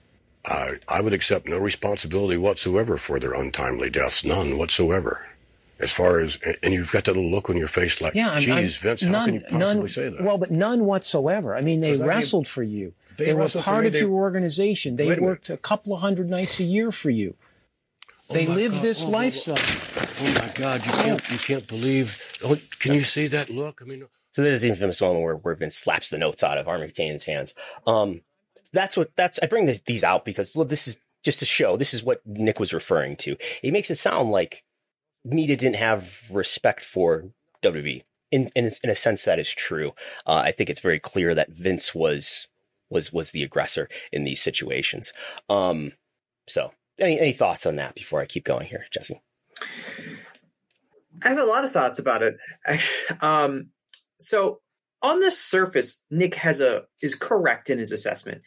I, I would accept no responsibility whatsoever for their untimely deaths, none whatsoever. As far as, and you've got that little look on your face like, Yeah, I'm, geez, I'm- Vince, how can you possibly none, say that? Well, but none whatsoever. I mean, they I mean, wrestled for you. they They, were part of they- your organization. They Wait a worked a couple of hundred nights a year for you. Oh They my lived God. this Oh, oh, oh. lifestyle. Oh my God, you can't, you can't believe. Oh, can you see that look? I mean, So there's the infamous moment where, where Vince slaps the notes out of Armen Keteyian's hands. Um, that's what that's. I bring this, these out because well, this is just a show. This is what Nick was referring to. It makes it sound like media didn't have respect for WB in, in, in a sense that is true. Uh, I think it's very clear that Vince was was was the aggressor in these situations. Um, so, any any thoughts on that before I keep going here, Jesse? I have a lot of thoughts about it. um, so, on the surface, Nick has a is correct in his assessment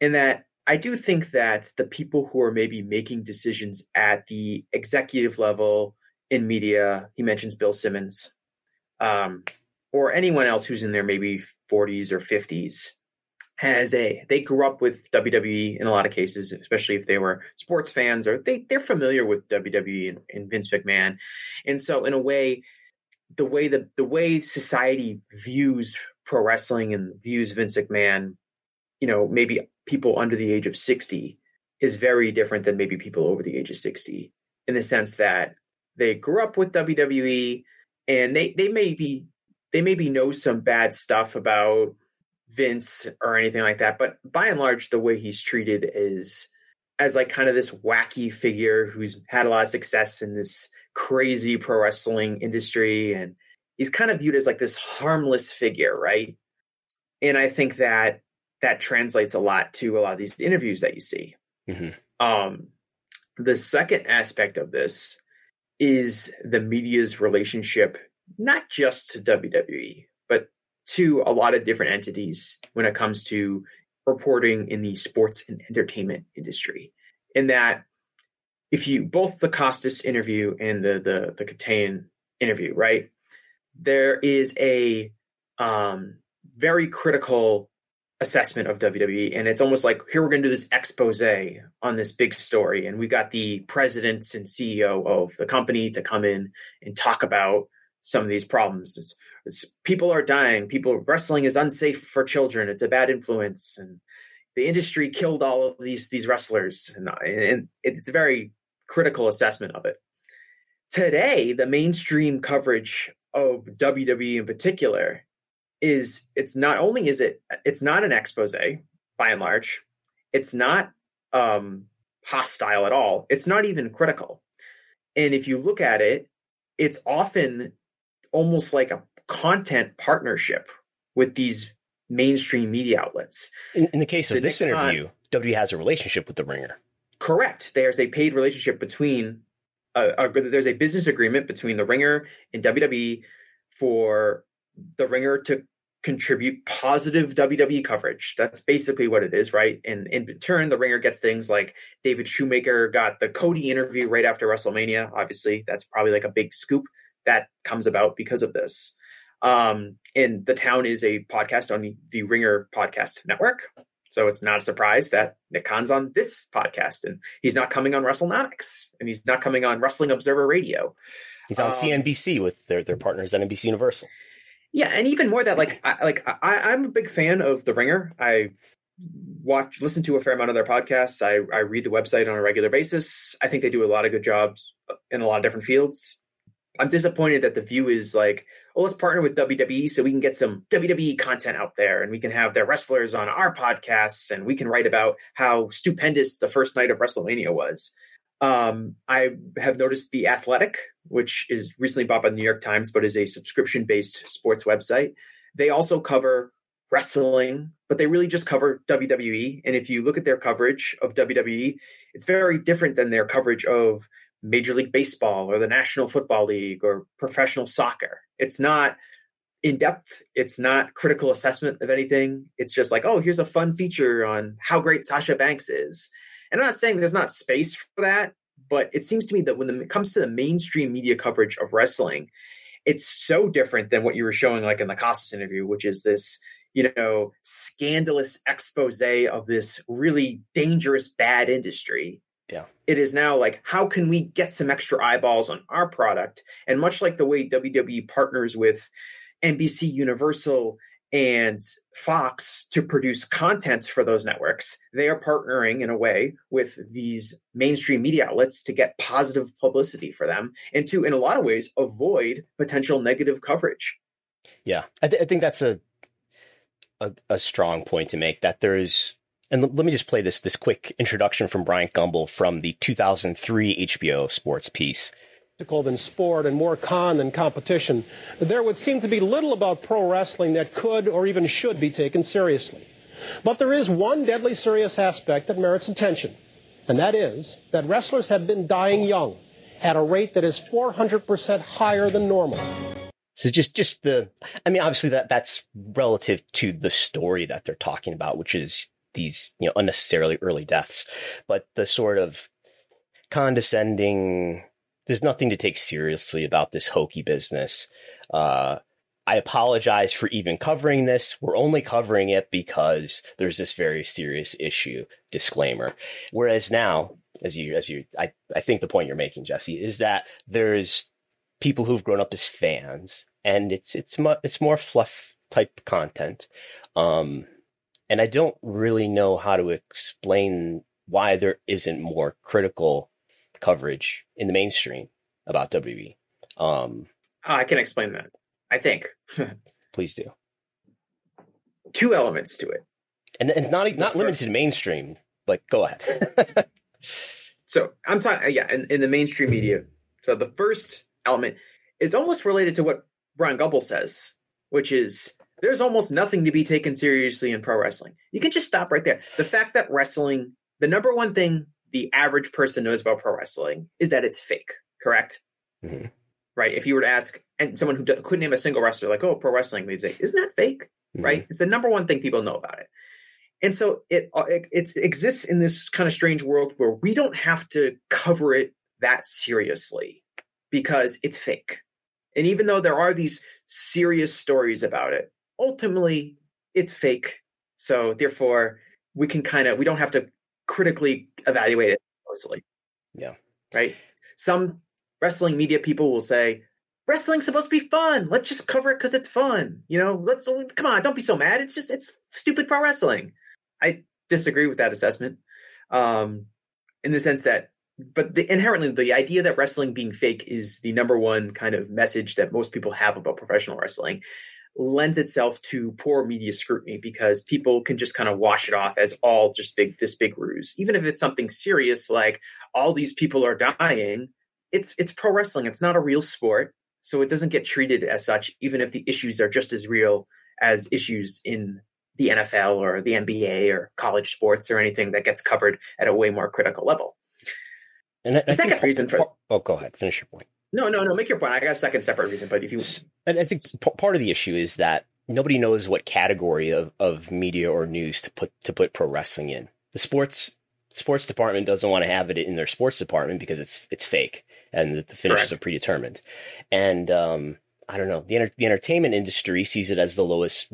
in that I do think that the people who are maybe making decisions at the executive level in media, he mentions Bill Simmons, um, or anyone else who's in their maybe 40s or 50s, has a they grew up with WWE in a lot of cases, especially if they were sports fans or they they're familiar with WWE and, and Vince McMahon, and so in a way, the way the the way society views pro wrestling and views Vince McMahon, you know, maybe people under the age of sixty is very different than maybe people over the age of sixty in the sense that they grew up with WWE and they they maybe they maybe know some bad stuff about Vince or anything like that. But by and large, the way he's treated is as like kind of this wacky figure who's had a lot of success in this crazy pro wrestling industry. And he's kind of viewed as like this harmless figure, right? And I think that that translates a lot to a lot of these interviews that you see. Mm-hmm. Um, the second aspect of this is the media's relationship, not just to WWE, to a lot of different entities when it comes to reporting in the sports and entertainment industry. In that, if you both the Costas interview and the the the Keteyian interview, right? There is a um, very critical assessment of WWE, and it's almost like here we're going to do this expose on this big story, and we got the presidents and CEO of the company to come in and talk about some of these problems. It's it's, people are dying. People wrestling is unsafe for children. It's a bad influence, and the industry killed all of these these wrestlers, and, and it's a very critical assessment of it. Today, the mainstream coverage of WWE in particular is it's not only is it it's not an expose by and large, it's not um, hostile at all. It's not even critical. And if you look at it, it's often almost like a content partnership with these mainstream media outlets. In, in the case of the this Nick interview, Khan, W has a relationship with the Ringer. Correct. There's a paid relationship between. Uh, uh, there's a business agreement between the Ringer and WWE for the Ringer to contribute positive WWE coverage. That's basically what it is, right? And in turn, the Ringer gets things like David Shoemaker got the Cody interview right after WrestleMania. Obviously, that's probably like a big scoop that comes about because of this. Um, and the town is a podcast on the, the Ringer podcast network. So it's not a surprise that Nick Khan's on this podcast and he's not coming on WrestleNomics and he's not coming on Wrestling Observer Radio. He's on um, CNBC with their, their partners at NBC Universal. Yeah. And even more that like, I, like I, I'm a big fan of the Ringer. I watch, listen to a fair amount of their podcasts. I, I read the website on a regular basis. I think they do a lot of good jobs in a lot of different fields. I'm disappointed that the view is like, well, let's partner with WWE so we can get some WWE content out there and we can have their wrestlers on our podcasts and we can write about how stupendous the first night of WrestleMania was. Um, I have noticed The Athletic, which is recently bought by the New York Times, but is a subscription based sports website. They also cover wrestling, but they really just cover WWE. And if you look at their coverage of WWE, it's very different than their coverage of Major League Baseball or the National Football League or professional soccer. It's not in depth. It's not critical assessment of anything. It's just like, oh, here's a fun feature on how great Sasha Banks is. And I'm not saying there's not space for that, but it seems to me that when it comes to the mainstream media coverage of wrestling, it's so different than what you were showing like in the Costas interview, which is this, you know, scandalous expose of this really dangerous bad industry. It is now like, how can we get some extra eyeballs on our product? And much like the way WWE partners with NBC Universal and Fox to produce content for those networks, they are partnering in a way with these mainstream media outlets to get positive publicity for them and to, in a lot of ways, avoid potential negative coverage. Yeah, I, th- I think that's a, a, a strong point to make. That there's and let me just play this this quick introduction from Bryant Gumbel from the 2003 HBO sports piece. than sport and more con than competition, there would seem to be little about pro wrestling that could or even should be taken seriously. But there is one deadly serious aspect that merits attention, and that is that wrestlers have been dying young at a rate that is 400% higher than normal. So just just the I mean obviously that that's relative to the story that they're talking about which is these you know unnecessarily early deaths but the sort of condescending there's nothing to take seriously about this hokey business. Uh, I apologize for even covering this. We're only covering it because there's this very serious issue. Disclaimer. Whereas now, as you, as you, I, I think the point you're making, Jesse, is that there's people who've grown up as fans, and it's it's mu- it's more fluff type content. Um, and I don't really know how to explain why there isn't more critical coverage in the mainstream about WWE. Um, oh, I can explain that. I think. please do. Two elements to it, and and not not limited to mainstream. Like, go ahead. so I'm talking, yeah, in, in the mainstream media. So the first element is almost related to what Bryant Gumbel says, which is there's almost nothing to be taken seriously in pro wrestling. You can just stop right there. The fact that wrestling, the number one thing the average person knows about pro wrestling is that it's fake, correct? Mm-hmm. Right. If you were to ask and someone who couldn't name a single wrestler, like, oh, pro wrestling, they'd say, isn't that fake? Mm-hmm. Right. It's the number one thing people know about it. And so it, uh, it it exists in this kind of strange world where we don't have to cover it that seriously because it's fake. And even though there are these serious stories about it, ultimately it's fake. So therefore, we can kind of we don't have to critically evaluate it closely. Yeah. Right. Some wrestling media people will say, wrestling's supposed to be fun. Let's just cover it because it's fun. You know, let's come on, don't be so mad. It's just it's stupid pro wrestling. I disagree with that assessment. Um, in the sense that but the, inherently the idea that wrestling being fake is the number one kind of message that most people have about professional wrestling lends itself to poor media scrutiny because people can just kind of wash it off as all just big this big ruse even if it's something serious like all these people are dying it's it's pro wrestling it's not a real sport so it doesn't get treated as such even if the issues are just as real as issues in the NFL or the NBA or college sports or anything that gets covered at a way more critical level. And the second reason for oh, go ahead, finish your point. No, no, no. Make your point. I got a second separate reason, but if you and I think part of the issue is that nobody knows what category of, of media or news to put to put pro wrestling in. The sports sports department doesn't want to have it in their sports department because it's it's fake and the, finishes Correct. are predetermined. And um, I don't know. The, enter- the entertainment industry sees it as the lowest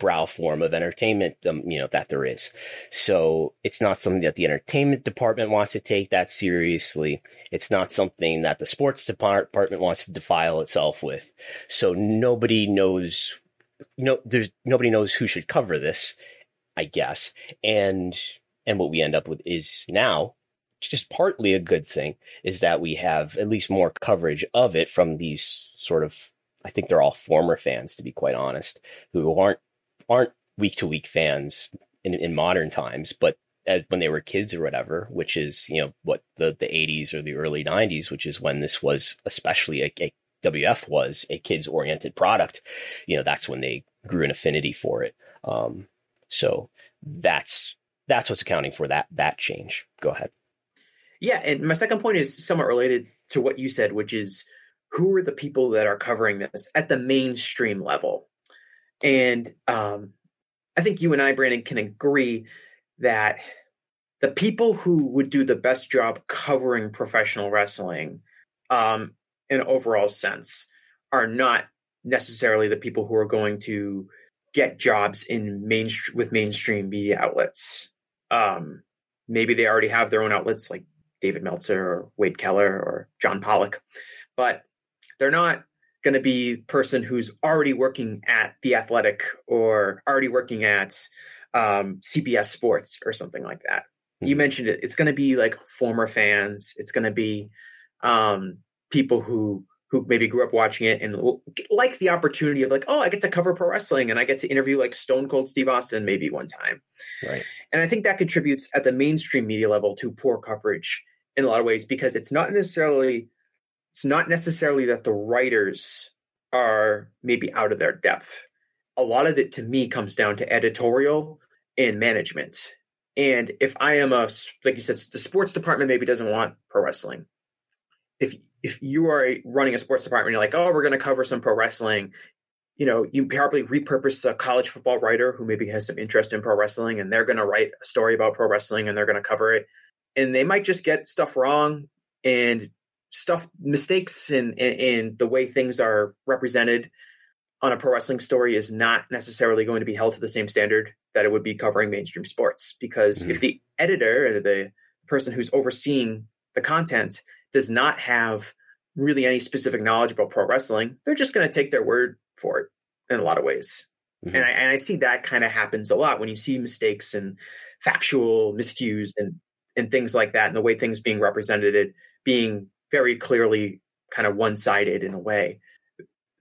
brow form of entertainment, um, you know, that there is. So it's not something that the entertainment department wants to take that seriously. It's not something that the sports department wants to defile itself with. So nobody knows, know, there's nobody knows who should cover this, I guess. And, and what we end up with is now just partly a good thing is that we have at least more coverage of it from these sort of I think they're all former fans, to be quite honest, who aren't aren't week to week fans in, in modern times, but as, when they were kids or whatever, which is you know what the the 80s or the early 90s, which is when this was especially a, a WF was a kids oriented product. You know that's when they grew an affinity for it. Um, so that's that's what's accounting for that that change. Go ahead. Yeah, and my second point is somewhat related to what you said, which is who are the people that are covering this at the mainstream level? And um, I think you and I, Brandon, can agree that the people who would do the best job covering professional wrestling um, in an overall sense are not necessarily the people who are going to get jobs in mainstream with mainstream media outlets. Um, maybe they already have their own outlets like David Meltzer or Wade Keller or John Pollock, but they're not going to be person who's already working at the athletic or already working at um, CBS Sports or something like that. Mm-hmm. You mentioned it. It's going to be like former fans. It's going to be um, people who who maybe grew up watching it and like the opportunity of like, oh, I get to cover pro wrestling and I get to interview like Stone Cold Steve Austin maybe one time. Right. And I think that contributes at the mainstream media level to poor coverage in a lot of ways because it's not necessarily it's not necessarily that the writers are maybe out of their depth. A lot of it to me comes down to editorial and management. And if I am a, like you said, the sports department maybe doesn't want pro wrestling. If if you are running a sports department, you're like, oh, we're going to cover some pro wrestling. You know, you probably repurpose a college football writer who maybe has some interest in pro wrestling, and they're going to write a story about pro wrestling, and they're going to cover it. And they might just get stuff wrong, and stuff mistakes in, in, in the way things are represented on a pro wrestling story is not necessarily going to be held to the same standard that it would be covering mainstream sports because mm-hmm. if the editor or the person who's overseeing the content does not have really any specific knowledge about pro wrestling they're just going to take their word for it in a lot of ways mm-hmm. and, I, and I see that kind of happens a lot when you see mistakes and factual miscues and and things like that and the way things being represented being very clearly kind of one sided in a way.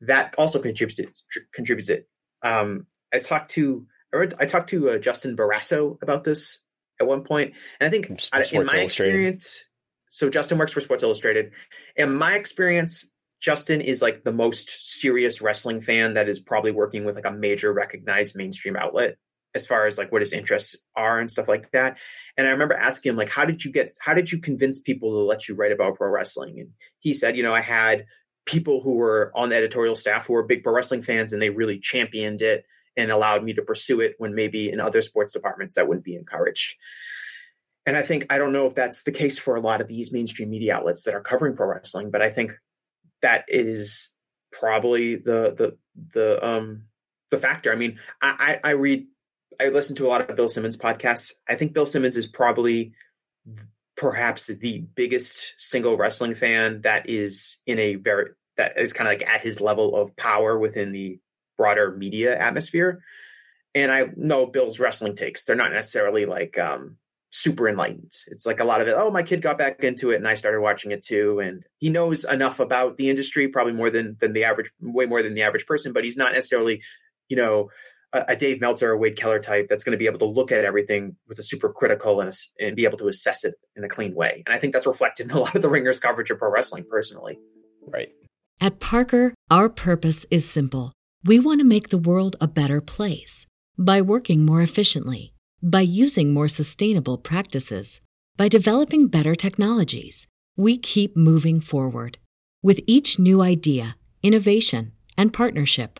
That also contributes it. Contributes it. Um, I talked to I talked to uh, Justin Barrasso about this at one point, and I think in my experience, so Justin works for Sports Illustrated. In my experience, Justin is like the most serious wrestling fan that is probably working with like a major recognized mainstream outlet as far as like what his interests are and stuff like that. And I remember asking him like, how did you get, how did you convince people to let you write about pro wrestling? And he said, you know, I had people who were on the editorial staff who were big pro wrestling fans and they really championed it and allowed me to pursue it when maybe in other sports departments that wouldn't be encouraged. And I think, I don't know if that's the case for a lot of these mainstream media outlets that are covering pro wrestling, but I think that is probably the, the, the, um, the factor. I mean, I, I read I listen to a lot of Bill Simmons podcasts. I think Bill Simmons is probably perhaps the biggest single wrestling fan that is in a very that is kind of like at his level of power within the broader media atmosphere. And I know Bill's wrestling takes. They're not necessarily like um, super enlightened. It's like a lot of it, oh, my kid got back into it and I started watching it too. And he knows enough about the industry, probably more than than the average, way more than the average person, but he's not necessarily, you know, a, Dave Meltzer or Wade Keller type that's going to be able to look at everything with a super critical and, a, and be able to assess it in a clean way. And I think that's reflected in a lot of the Ringers coverage of pro wrestling personally. Right. At Parker, our purpose is simple. We want to make the world a better place by working more efficiently, by using more sustainable practices, by developing better technologies. We keep moving forward. With each new idea, innovation, and partnership,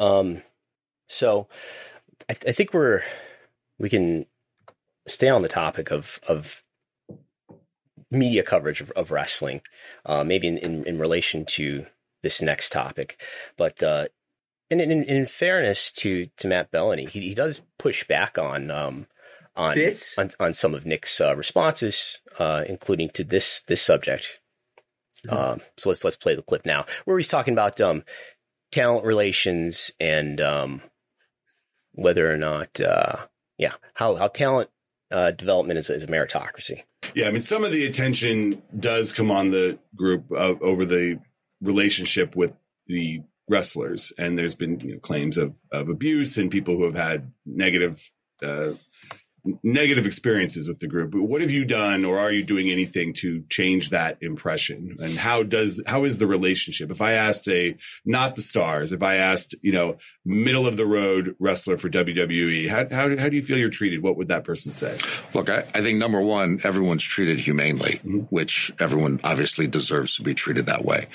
Um, so I, th- I think we're, we can stay on the topic of, of media coverage of, of wrestling, uh, maybe in, in, in relation to this next topic. But uh, and in, in, fairness to to Matt Belloni, he, he does push back on um on this on, on some of Nick's uh, responses, uh, including to this this subject. Mm-hmm. Um, so let's let's play the clip now, where he's talking about um talent relations and um whether or not uh yeah how how talent uh, development is, is a meritocracy. Yeah, I mean some of the attention does come on the group uh, over the relationship with the wrestlers, and there's been you know, claims of of abuse and people who have had negative uh, negative experiences with the group. What have you done, or are you doing anything to change that impression? And how does how is the relationship? If I asked a not the stars, if I asked you know middle of the road wrestler for WWE, how how, how do you feel you're treated? What would that person say? Look, I, I think number one, everyone's treated humanely, Mm-hmm. which everyone obviously deserves to be treated that way.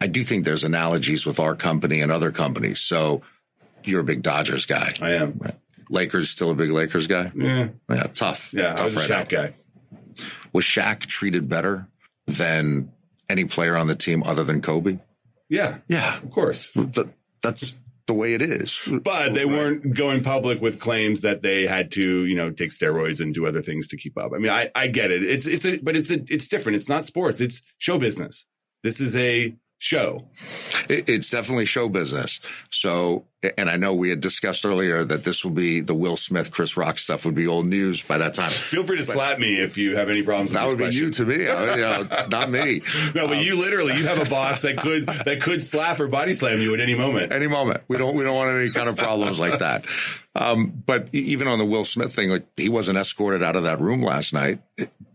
I do think there's analogies with our company and other companies. So you're a big Dodgers guy. I am. Lakers still a big Lakers guy. Yeah, Yeah, tough. yeah. I tough was a right Shaq now. guy. Was Shaq treated better than any player on the team other than Kobe? Yeah, Yeah, of course. Th- that's the way it is. But they weren't going public with claims that they had to, you know, take steroids and do other things to keep up. I mean, I, I get it. It's it's a but it's a it's different. It's not sports. It's show business. This is a show. It's definitely show business. So, and I know we had discussed earlier that this will be the Will Smith, Chris Rock stuff would be old news by that time. Feel free to slap me if you have any problems. That would be you to me, you know, not me. No, but you literally you have a boss that could that could slap or body slam you at any moment. Any moment. We don't we don't want any kind of problems like that. Um, but even on the Will Smith thing, like he wasn't escorted out of that room last night.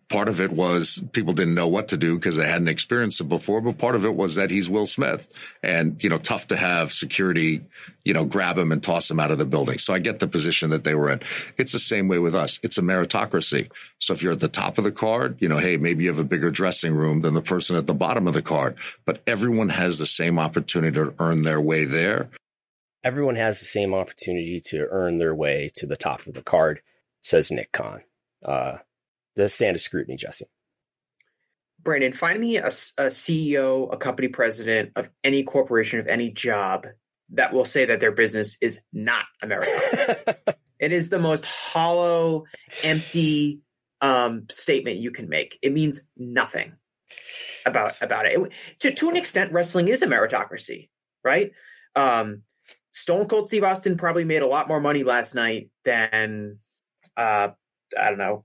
Part of it was people didn't know what to do because they hadn't experienced it before. But part of it was that he's Will Smith and, you know, tough to have security, you know, grab him and toss him out of the building. So I get the position that they were in. It's the same way with us. It's a meritocracy. So if you're at the top of the card, you know, hey, maybe you have a bigger dressing room than the person at the bottom of the card, but everyone has the same opportunity to earn their way there. Everyone has the same opportunity to earn their way to the top of the card, says Nick Khan. Uh, does stand of scrutiny, Jesse. Brandon, find me a CEO, a company president of any corporation of any job that will say that their business is not American. it is the most hollow, empty um, statement you can make. It means nothing about about it. It- To to an extent, wrestling is a meritocracy, right? Um, Stone Cold Steve Austin probably made a lot more money last night than uh, I don't know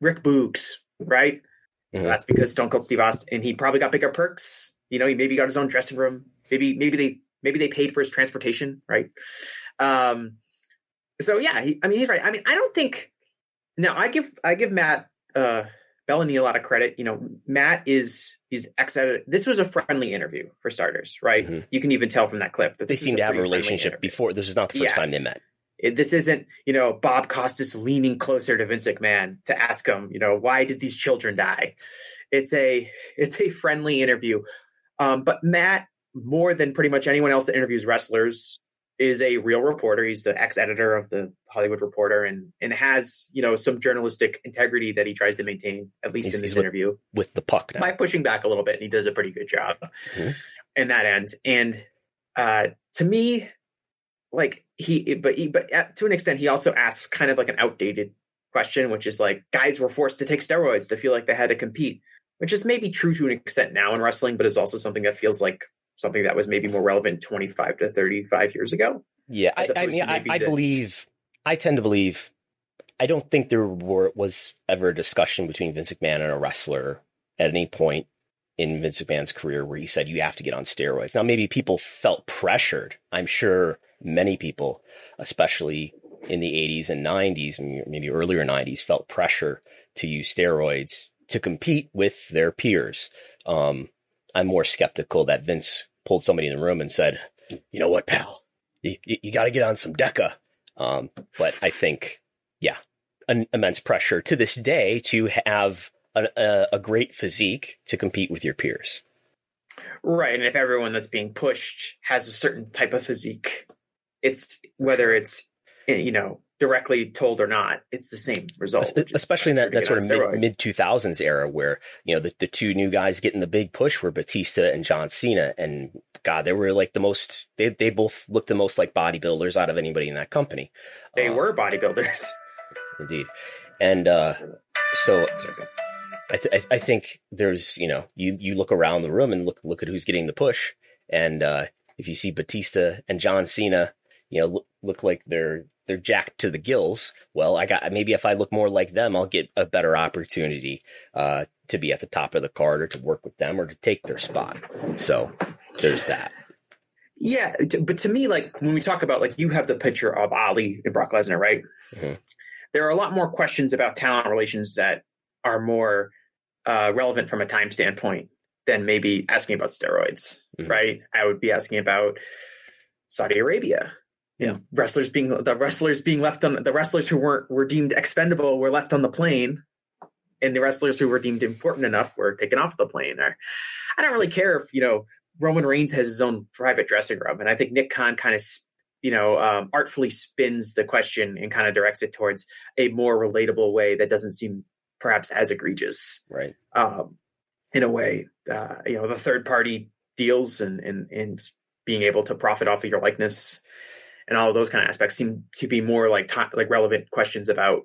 Rick Boogs, right? Mhm. That's because Stone Cold Steve Austin, and he probably got bigger perks. You know, he maybe got his own dressing room. Maybe maybe they maybe they paid for his transportation, right? Um, so yeah, he, I mean he's right. I mean I don't think now I give I give Matt uh, Belloni a lot of credit. You know, Matt is he's ex This was a friendly interview for starters, right? Mhm. You can even tell from that clip that They seem to have a relationship before. This is not the first Yeah. time they met. It, this isn't, you know, Bob Costas leaning closer to Vince McMahon to ask him, you know, why did these children die? It's a it's a friendly interview. Um, but Matt, more than pretty much anyone else that interviews wrestlers, is a real reporter. He's the ex-editor of the Hollywood Reporter and and has, you know, some journalistic integrity that he tries to maintain, at least He's- in this with- interview With the puck now. by pushing back a little bit, and he does a pretty good job Mhm. in that end. And uh, to me, like he, but he, but at, to an extent, he also asks kind of like an outdated question, which is like guys were forced to take steroids to feel like they had to compete, which is maybe true to an extent now in wrestling, but is also something that feels like something that was maybe more relevant 25 to 35 years ago. Yeah, I, I mean, I, I the- believe, I tend to believe, I don't think there were, was ever a discussion between Vince McMahon and a wrestler at any point in Vince McMahon's career where he said you have to get on steroids. Now, maybe people felt pressured. I'm sure many people, especially in the 80s and 90s, and maybe earlier 90s, felt pressure to use steroids to compete with their peers. Um, I'm more skeptical that Vince pulled somebody in the room and said, "You know what, pal, you, you got to get on some Deca." Um, but I think, yeah, an immense pressure to this day to have a, a, a great physique to compete with your peers. Right. And if everyone that's being pushed has a certain type of physique, it's whether it's, you know, directly told or not, it's the same result. Es- which is Especially in that, that sort of mid, 2000s era where, you know, the, the two new guys getting the big push were Batista and John Cena. And God, they were like the most, they, they both looked the most like bodybuilders out of anybody in that company. They Uh, were bodybuilders. Indeed. And uh, so I, th- I I think there's you know you you look around the room and look look at who's getting the push, and uh, if you see Batista and John Cena, you know look, look like they're they're jacked to the gills. Well, I got maybe if I look more like them, I'll get a better opportunity uh, to be at the top of the card or to work with them or to take their spot. So there's that. Yeah, but to me, like when we talk about like you have the picture of Ali and Brock Lesnar, right? Mhm. there are a lot more questions about talent relations that are more uh, relevant from a time standpoint than maybe asking about steroids, mm-hmm. right? I would be asking about Saudi Arabia. You know, wrestlers being the wrestlers being left on the wrestlers who weren't were deemed expendable were left on the plane, and the wrestlers who were deemed important enough were taken off the plane. Or I don't really care if you know Roman Reigns has his own private dressing room, and I think Nick Khan kind of you know um, artfully spins the question and kind of directs it towards a more relatable way that doesn't seem perhaps as egregious, right? Um, in a way, uh, you know, the third party deals and and and being able to profit off of your likeness and all of those kind of aspects seem to be more like like relevant questions about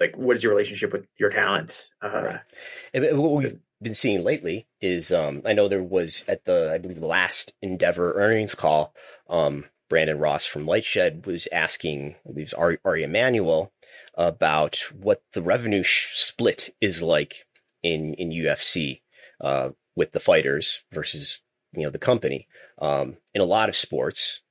like what is your relationship with your talent uh, right. what we've been seeing lately is um, i know there was at the i believe the last endeavor earnings call um, brandon ross from lightshed was asking i believe ari, ari emanuel about what the revenue sh- split is like in in ufc uh, with the fighters versus you know the company um, in a lot of sports,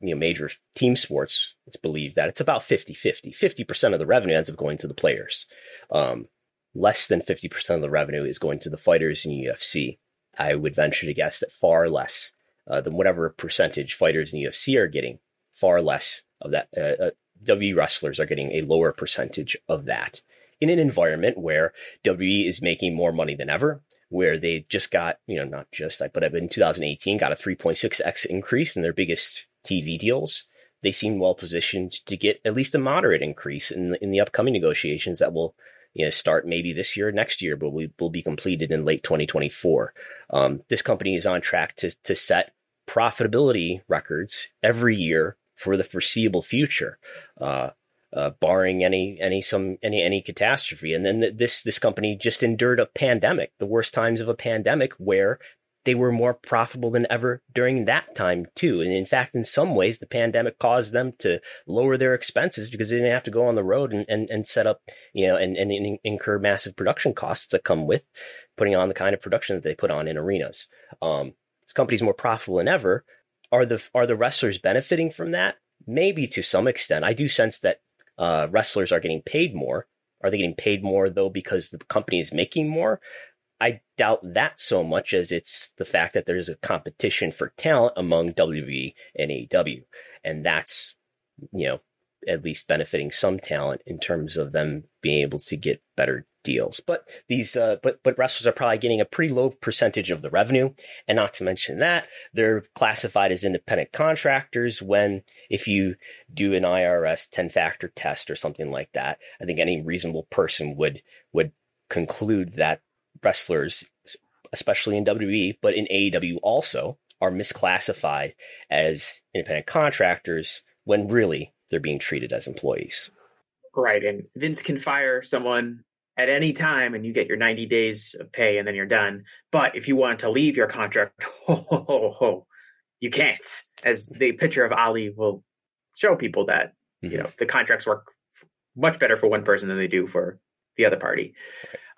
you know, major team sports, it's believed that it's about 50 50. 50% of the revenue ends up going to the players. Um, less than 50% of the revenue is going to the fighters in UFC. I would venture to guess that far less uh, than whatever percentage fighters in UFC are getting, far less of that. Uh, uh, WWE wrestlers are getting a lower percentage of that in an environment where WWE is making more money than ever where they just got, you know, not just, like, but in 2018 got a 3.6x increase in their biggest TV deals. They seem well positioned to get at least a moderate increase in the, in the upcoming negotiations that will, you know, start maybe this year, next year, but we will be completed in late 2024. Um, this company is on track to to set profitability records every year for the foreseeable future. Uh, uh, barring any any some any any catastrophe. And then this this company just endured a pandemic, the worst times of a pandemic, where they were more profitable than ever during that time too. And in fact, in some ways, the pandemic caused them to lower their expenses because they didn't have to go on the road and, and, and set up, you know, and, and incur massive production costs that come with putting on the kind of production that they put on in arenas. Um, this company's more profitable than ever. Are the are the wrestlers benefiting from that? Maybe to some extent. I do sense that uh, wrestlers are getting paid more. Are they getting paid more though because the company is making more? I doubt that so much as it's the fact that there's a competition for talent among WWE and AEW. And that's, you know, at least benefiting some talent in terms of them being able to get better deals. But these, uh, but but wrestlers are probably getting a pretty low percentage of the revenue, and not to mention that they're classified as independent contractors. When if you do an IRS ten factor test or something like that, I think any reasonable person would would conclude that wrestlers, especially in WWE, but in AEW also, are misclassified as independent contractors when really they're being treated as employees. Right. And Vince can fire someone at any time and you get your 90 days of pay and then you're done. But if you want to leave your contract, ho, ho, ho, you can't. As the picture of Ali will show people that, mm-hmm. you know, the contracts work much better for one person than they do for the other party.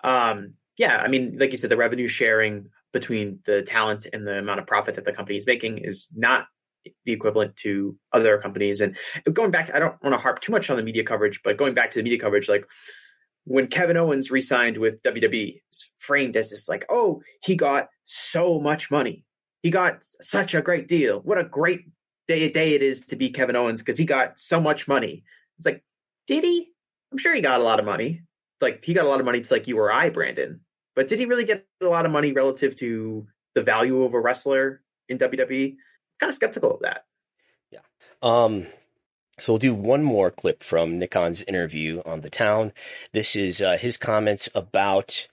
Um, yeah, I mean, like you said, the revenue sharing between the talent and the amount of profit that the company is making is not the equivalent to other companies. And going back, I don't want to harp too much on the media coverage, but going back to the media coverage, like when Kevin Owens re-signed with WWE, framed as this like, oh, he got so much money. He got such a great deal. What a great day day it is to be Kevin Owens because he got so much money. It's like, did he? I'm sure he got a lot of money. Like he got a lot of money to like you or I, Brandon. But did he really get a lot of money relative to the value of a wrestler in WWE? Kind of skeptical of that. Yeah. Um, so we'll do one more clip from Nick Khan's interview on the town. This is uh, his comments about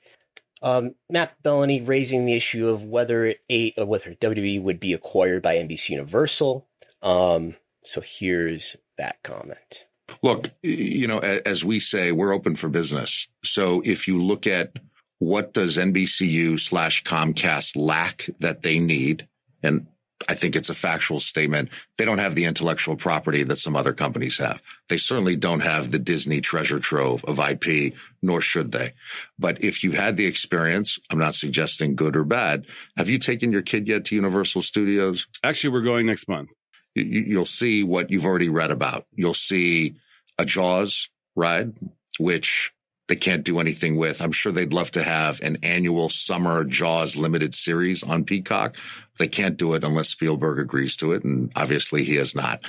um, Matt Belloni raising the issue of whether a whether WWE would be acquired by NBC Universal. Um, so here's that comment. Look, you know, as we say, we're open for business. So if you look at what does NBCU slash Comcast lack that they need, and I think it's a factual statement. They don't have the intellectual property that some other companies have. They certainly don't have the Disney treasure trove of IP, nor should they. But if you've had the experience, I'm not suggesting good or bad. Have you taken your kid yet to Universal Studios? Actually, we're going next month. You'll see what you've already read about. You'll see a Jaws ride, which they can't do anything with. I'm sure they'd love to have an annual summer Jaws limited series on Peacock. They can't do it unless Spielberg agrees to it. And obviously he has not.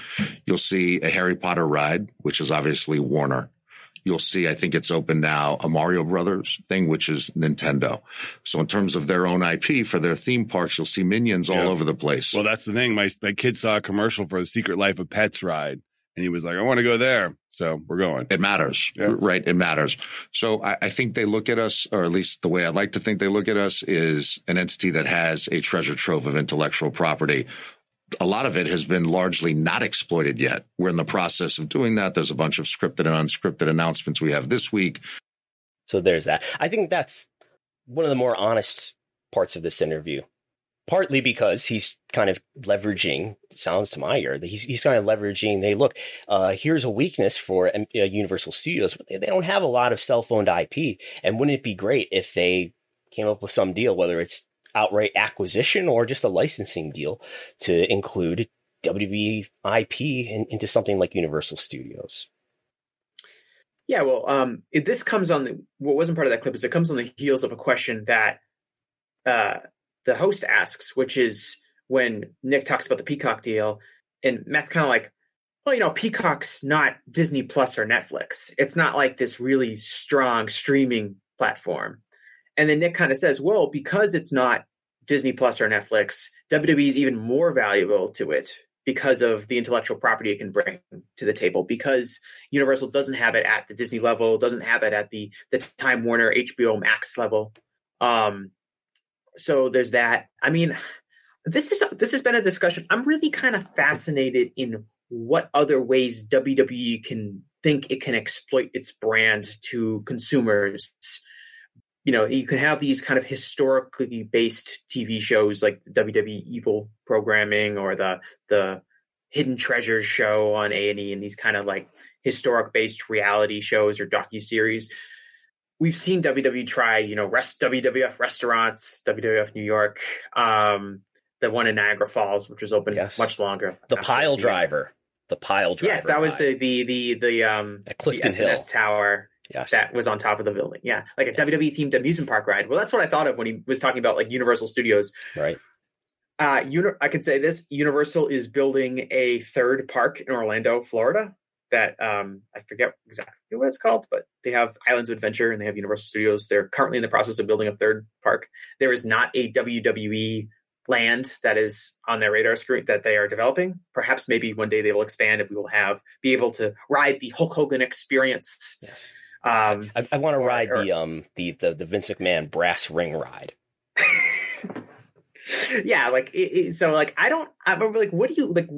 You'll see a Harry Potter ride, which is obviously Warner. You'll see, I think it's open now, a Mario Brothers thing, which is Nintendo. So in terms of their own IP for their theme parks, you'll see minions all over the place. Well, that's the thing. My my kid saw a commercial for the Secret Life of Pets ride, and he was like, "I want to go there." So we're going. It matters, Yeah. right? It matters. So I, I think they look at us, or at least the way I'd like to think they look at us is an entity that has a treasure trove of intellectual property. A lot of it has been largely not exploited yet. We're in the process of doing that. There's a bunch of scripted and unscripted announcements we have this week. So there's that. I think that's one of the more honest parts of this interview. Partly because he's kind of leveraging, it sounds to my ear, that he's, he's kind of leveraging, hey, look, uh, here's a weakness for um, uh, Universal Studios. They don't have a lot of cell owned IP. And wouldn't it be great if they came up with some deal, whether it's outright acquisition or just a licensing deal to include WWE IP in, into something like Universal Studios? Yeah, well, um, it, this comes on the what wasn't part of that clip is it comes on the heels of a question that uh, the host asks, which is when Nick talks about the Peacock deal, and Matt's kind of like, well, you know, Peacock's not Disney Plus or Netflix. It's not like this really strong streaming platform. And then Nick kind of says, well, because it's not Disney Plus or Netflix, WWE is even more valuable to it because of the intellectual property it can bring to the table. Because Universal doesn't have it at the Disney level, doesn't have it at the the Time Warner HBO Max level. Um, so there's that. I mean, this is this has been a discussion. I'm really kind of fascinated in what other ways WWE can think it can exploit its brand to consumers. You know, you can have these kind of historically based TV shows like the WWE Evil programming or the the Hidden Treasures show on A and E, and these kind of like historic based reality shows or docu series. We've seen WWE try, you know, rest WWF restaurants, WWF New York, um, the one in Niagara Falls, which was open Yes. much longer. The pile driver. The pile driver. Yes, that was the the the the um At Clifton the Hill. SNS tower Yes. that was on top of the building. Yeah, like a WWE themed amusement park ride. Well, that's what I thought of when he was talking about like Universal Studios. Right. Uh, uni- I can say this: Universal is building a third park in Orlando, Florida. That um, I forget exactly what it's called, but they have Islands of Adventure and they have Universal Studios. They're currently in the process of building a third park. There is not a WWE land that is on their radar screen that they are developing. Perhaps maybe one day they will expand and we will have be able to ride the Hulk Hogan experience. Yes. Um, I, I want to ride or- the um the, the the Vince McMahon brass ring ride. yeah, like it, it- so. Like I don't. I'm like, what do you like?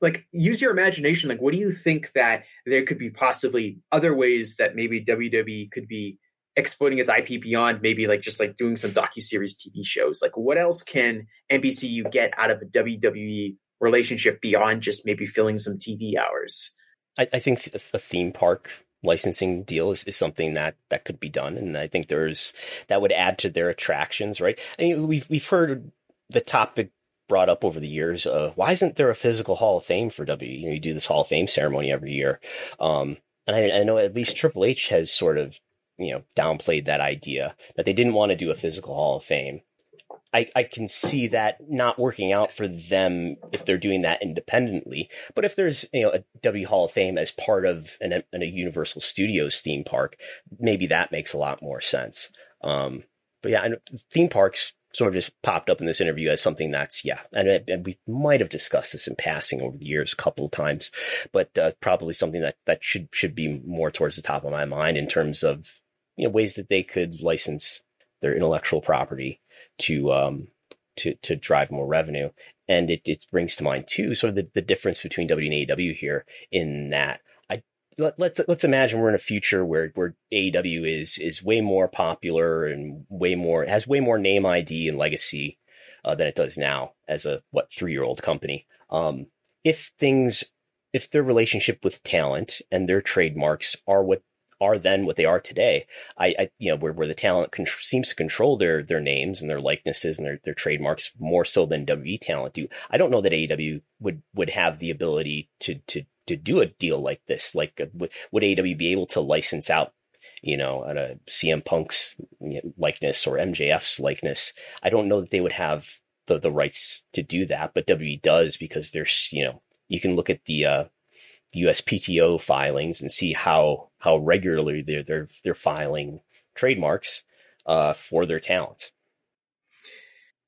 Like use your imagination. Like, what do you think that there could be possibly other ways that maybe WWE could be exploiting its IP beyond maybe like just like doing some docu series TV shows? Like, what else can NBCU get out of a WWE relationship beyond just maybe filling some TV hours? I, I think a a theme park licensing deal is, is something that that could be done, and I think there's that would add to their attractions, right? I mean, we've we've heard the topic brought up over the years. Uh, why isn't there a physical Hall of Fame for W? You know, you do this Hall of Fame ceremony every year, um, and I, I know at least Triple H has sort of you know downplayed that idea that they didn't want to do a physical Hall of Fame. I, I can see that not working out for them if they're doing that independently. But if there's you know a W Hall of Fame as part of an, an a Universal Studios theme park, maybe that makes a lot more sense. Um, but yeah, and theme parks sort of just popped up in this interview as something that's yeah, and, and we might have discussed this in passing over the years a couple of times, but uh, probably something that that should should be more towards the top of my mind in terms of you know ways that they could license their intellectual property to um to to drive more revenue. And it, it brings to mind too sort of the, the difference between W and AEW here in that I let, let's let's imagine we're in a future where where AEW is is way more popular and way more has way more name ID and legacy uh, than it does now as a what three year old company. Um, if things if their relationship with talent and their trademarks are what are then what they are today, I, I you know where, where the talent con- seems to control their their names and their likenesses and their, their trademarks more so than WWE talent do. I don't know that AEW would would have the ability to to to do a deal like this? Like, uh, would, would AEW be able to license out, you know, at a CM Punk's likeness or MJF's likeness? I don't know that they would have the the rights to do that, but WWE does because there's, you know, you can look at the uh, the USPTO filings and see how how regularly they're they're they're filing trademarks uh, for their talent.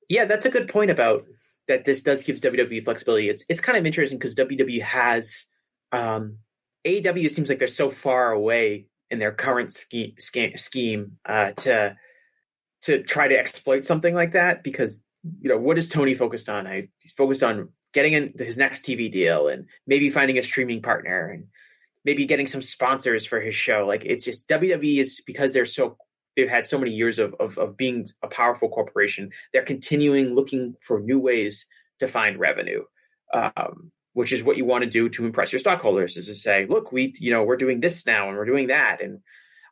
Yeah, that's a good point about that. This does gives WWE flexibility. It's it's kind of interesting because WWE has um, AEW seems like they're so far away in their current scheme scheme uh, to to try to exploit something like that because you know what is Tony focused on? I, he's focused on getting in his next TV deal and maybe finding a streaming partner and maybe getting some sponsors for his show. Like it's just WWE is because they're so they've had so many years of, of, of being a powerful corporation. They're continuing looking for new ways to find revenue, um, which is what you want to do to impress your stockholders. Is to say, look, we you know we're doing this now and we're doing that. And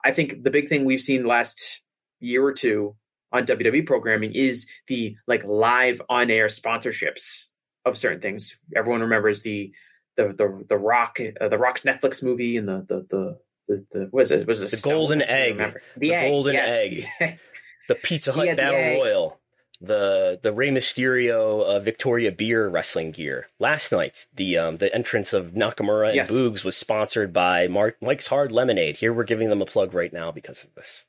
I think the big thing we've seen last year or two on WWE programming is the like live on air sponsorships of certain things. Everyone remembers the the the the Rock uh, the Rock's Netflix movie and the the the the, the what is it? Was it? The golden egg. the, the egg, golden yes. egg. The Pizza Hut Battle Royal. The the Rey Mysterio uh, Victoria Beer wrestling gear. Last night the um the entrance of Nakamura and Yes. Boogs was sponsored by Mark Mike's Hard Lemonade. Here we're giving them a plug right now because of this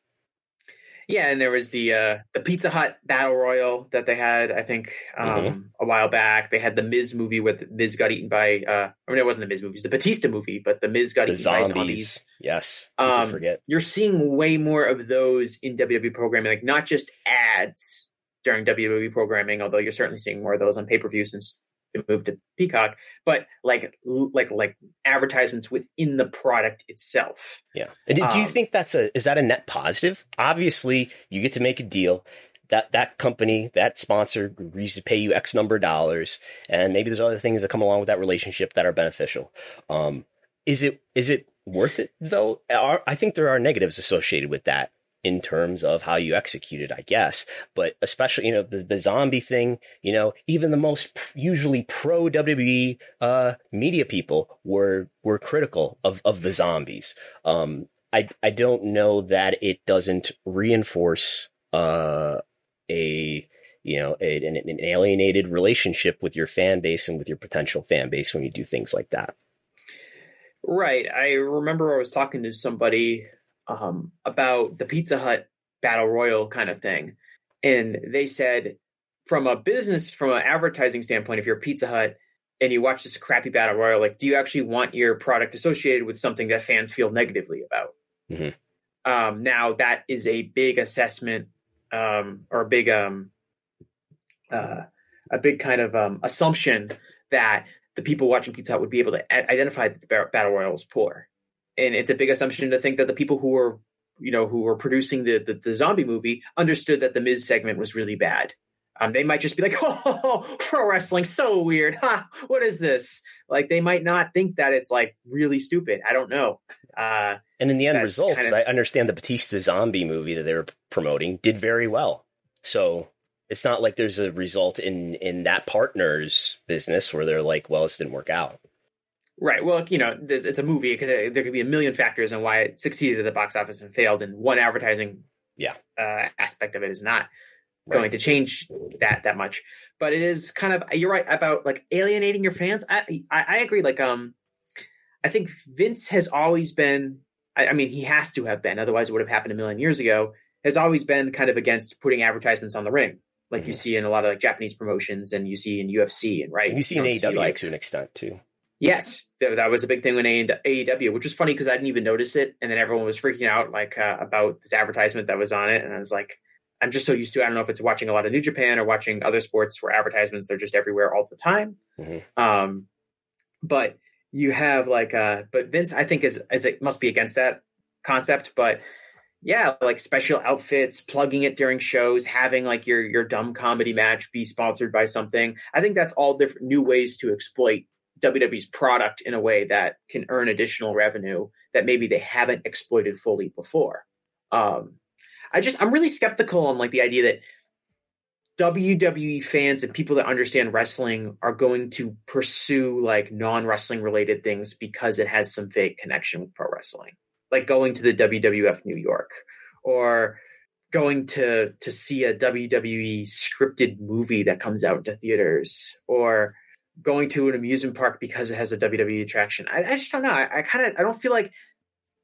Yeah, and there was the uh, the Pizza Hut Battle Royal that they had, I think, um, Mhm. a while back. They had the Miz movie with Miz got eaten by. Uh, I mean, it wasn't the Miz movie; it's the Batista movie, but the Miz got the eaten by zombies zombies. yes Um, forget You're seeing way more of those in WWE programming, like not just ads during WWE programming, although you're certainly seeing more of those on pay per view since they moved to Peacock, but like like like advertisements within the product itself. Yeah. And do, do you Um, think that's a is that a net positive? Obviously, you get to make a deal. That that company, that sponsor agrees to pay you X number of dollars, and maybe there's other things that come along with that relationship that are beneficial. Um, is it is it worth it though? Are, I think there are negatives associated with that in terms of how you execute it, I guess. But especially, you know, the, the zombie thing, you know, even the most usually pro WWE uh, media people were were critical of of the zombies. Um, I I don't know that it doesn't reinforce uh, a you know a, an, an alienated relationship with your fan base and with your potential fan base when you do things like that. Right. I remember I was talking to somebody um, about the Pizza Hut Battle Royal kind of thing. And they said, from a business, from an advertising standpoint, if you're Pizza Hut and you watch this crappy Battle Royal, like, do you actually want your product associated with something that fans feel negatively about? Mhm. Um, now, that is a big assessment um, or a big, um, uh, a big kind of um, assumption that the people watching Pizza Hut would be able to a- identify that the Battle Royal is poor. And it's a big assumption to think that the people who were, you know, who were producing the, the, the zombie movie understood that the Miz segment was really bad. Um, they might just be like, oh, pro wrestling, so weird. Ha, what is this? Like, they might not think that it's like really stupid. I don't know. Uh, And in the end results, kind of- I understand the Batista zombie movie that they were promoting did very well. So it's not like there's a result in in that partner's business where they're like, well, this didn't work out. Right. Well, you know, it's a movie. It could, there could be a million factors on why it succeeded at the box office and failed, and one advertising Yeah. uh, aspect of it is not going to change that that much. But it is kind of you're right about like alienating your fans. I I, I agree. Like um, I think Vince has always been. I, I mean, he has to have been. Otherwise, it would have happened a million years ago. Has always been kind of against putting advertisements on the ring, like you see in a lot of like Japanese promotions, and you see in UFC, and right. And you see in AEW like to an extent too. Yes, that was a big thing when AEW, which was funny because I didn't even notice it, and then everyone was freaking out like uh, about this advertisement that was on it, and I was like, I'm just so used to. it. I don't know if it's watching a lot of New Japan or watching other sports where advertisements are just everywhere all the time. Mhm. Um, but you have like, uh, but Vince, I think is is it must be against that concept, but yeah, like special outfits, plugging it during shows, having like your your dumb comedy match be sponsored by something. I think that's all different new ways to exploit WWE's product in a way that can earn additional revenue that maybe they haven't exploited fully before. Um, I just I'm really skeptical on like the idea that WWE fans and people that understand wrestling are going to pursue like non wrestling related things because it has some vague connection with pro wrestling, like going to the WWF New York or going to to see a WWE scripted movie that comes out into theaters or going to an amusement park because it has a WWE attraction. I, I just don't know. I, I kind of I don't feel like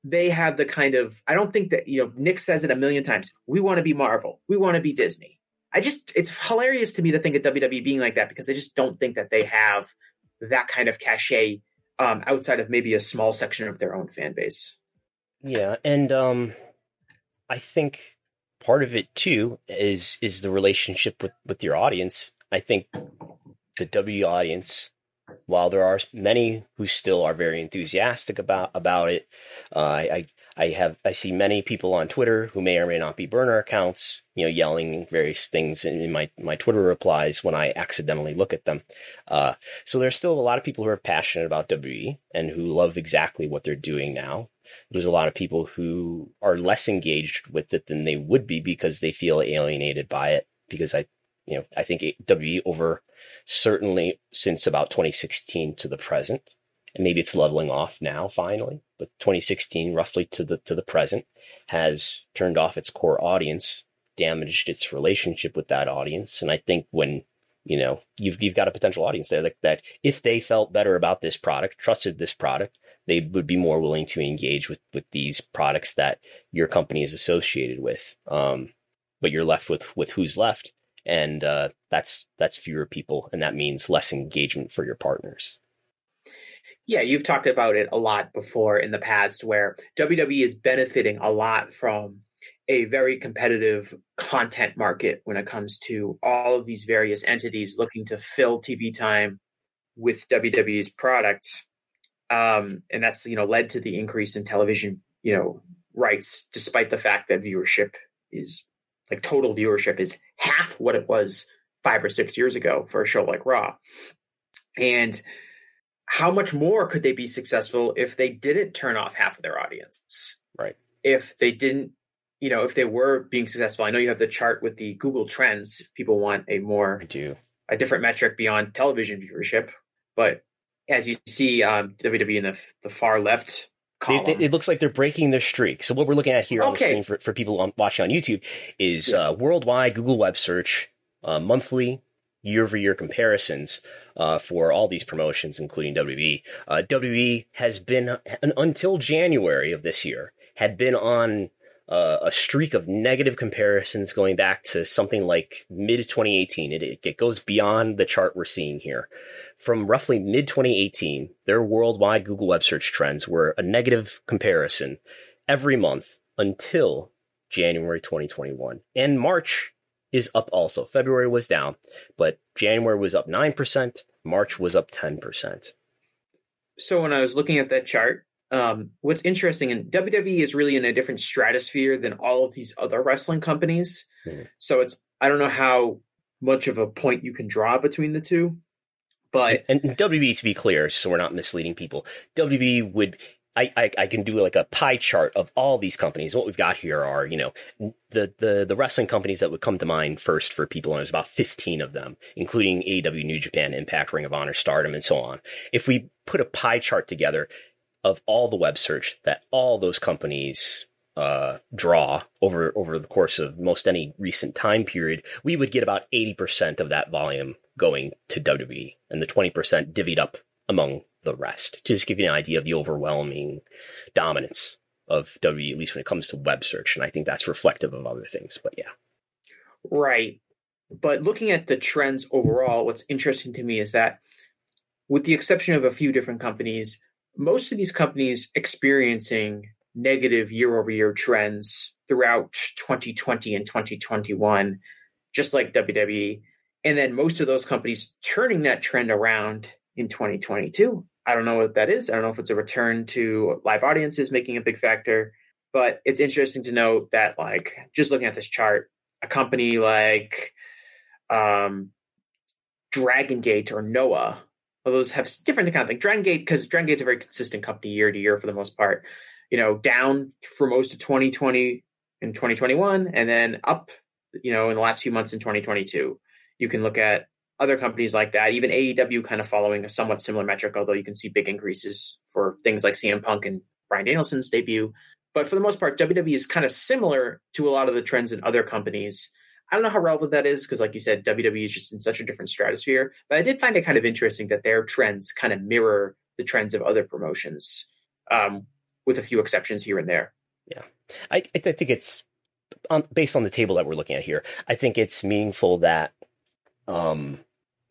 they have the kind of I don't think that you know Nick says it a million times. We want to be Marvel. We want to be Disney. I just it's hilarious to me to think of WWE being like that because I just don't think that they have that kind of cachet um, outside of maybe a small section of their own fan base. Yeah, and um, I think part of it too is is the relationship with with your audience. I think the W audience, while there are many who still are very enthusiastic about about it, uh, I I have I see many people on Twitter who may or may not be burner accounts, you know, yelling various things in my my Twitter replies when I accidentally look at them. Uh, so there's still a lot of people who are passionate about WWE and who love exactly what they're doing now. There's a lot of people who are less engaged with it than they would be because they feel alienated by it. Because I, you know, I think WWE over certainly since about 2016 to the present. And maybe it's leveling off now finally, but 2016 roughly to the to the present has turned off its core audience, damaged its relationship with that audience, and I think when you know you've you've got a potential audience there that, that if they felt better about this product, trusted this product, they would be more willing to engage with with these products that your company is associated with. Um, but you're left with with who's left, and uh, that's that's fewer people, and that means less engagement for your partners. Yeah, you've talked about it a lot before in the past where WWE is benefiting a lot from a very competitive content market when it comes to all of these various entities looking to fill TV time with WWE's products. Um, and that's, you know, led to the increase in television, you know, rights, despite the fact that viewership is like total viewership is half what it was five or six years ago for a show like Raw. And how much more could they be successful if they didn't turn off half of their audience? Right. If they didn't, you know, if they were being successful, I know you have the chart with the Google Trends. If people want a more, I do a different metric beyond television viewership, but as you see, um, WWE in the, the far left it, it, looks like they're breaking their streak. So what we're looking at here on the screen for, for people on, watching on YouTube is yeah. uh, worldwide Google web search uh, monthly year over year comparisons uh, for all these promotions, including WWE. Uh, WWE has been until January of this year had been on uh, a streak of negative comparisons going back to something like mid 2018. It, it goes beyond the chart we're seeing here. From roughly mid 2018, their worldwide Google web search trends were a negative comparison every month until January 2021. And March is up also. February was down, but January was up 9%, March was up 10%. So when I was looking at that chart, um, what's interesting and WWE is really in a different stratosphere than all of these other wrestling companies. Mm-hmm. So it's I don't know how much of a point you can draw between the two. But and, and WB to be clear, so we're not misleading people, WB would I, I, I, can do like a pie chart of all these companies. What we've got here are, you know, the, the, the wrestling companies that would come to mind first for people, and there's about 15 of them, including AEW, New Japan, Impact, Ring of Honor, Stardom, and so on. If we put a pie chart together of all the web search that all those companies uh, draw over over the course of most any recent time period, we would get about 80% of that volume going to WWE and the 20% divvied up among the rest. To just give you an idea of the overwhelming dominance of WWE, at least when it comes to web search. And I think that's reflective of other things, but yeah. Right. But looking at the trends overall, what's interesting to me is that, with the exception of a few different companies, most of these companies experiencing negative year over year trends throughout 2020 and 2021, just like WWE. And then most of those companies turning that trend around in 2022. I don't know what that is. I don't know if it's a return to live audiences making a big factor, but it's interesting to note that, like, just looking at this chart, a company like um, Dragon Gate or Noah, well, those have different kind of thing. Dragon Gate, because Dragon Gate's a very consistent company year to year for the most part, you know, down for most of 2020 and 2021, and then up you know, in the last few months in 2022. You can look at other companies like that, even AEW kind of following a somewhat similar metric, although you can see big increases for things like CM Punk and Bryan Danielson's debut. But for the most part, WWE is kind of similar to a lot of the trends in other companies. I don't know how relevant that is because, like you said, WWE is just in such a different stratosphere. But I did find it kind of interesting that their trends kind of mirror the trends of other promotions, um, with a few exceptions here and there. Yeah, I, I think it's on, based on the table that we're looking at here. I think it's meaningful that um,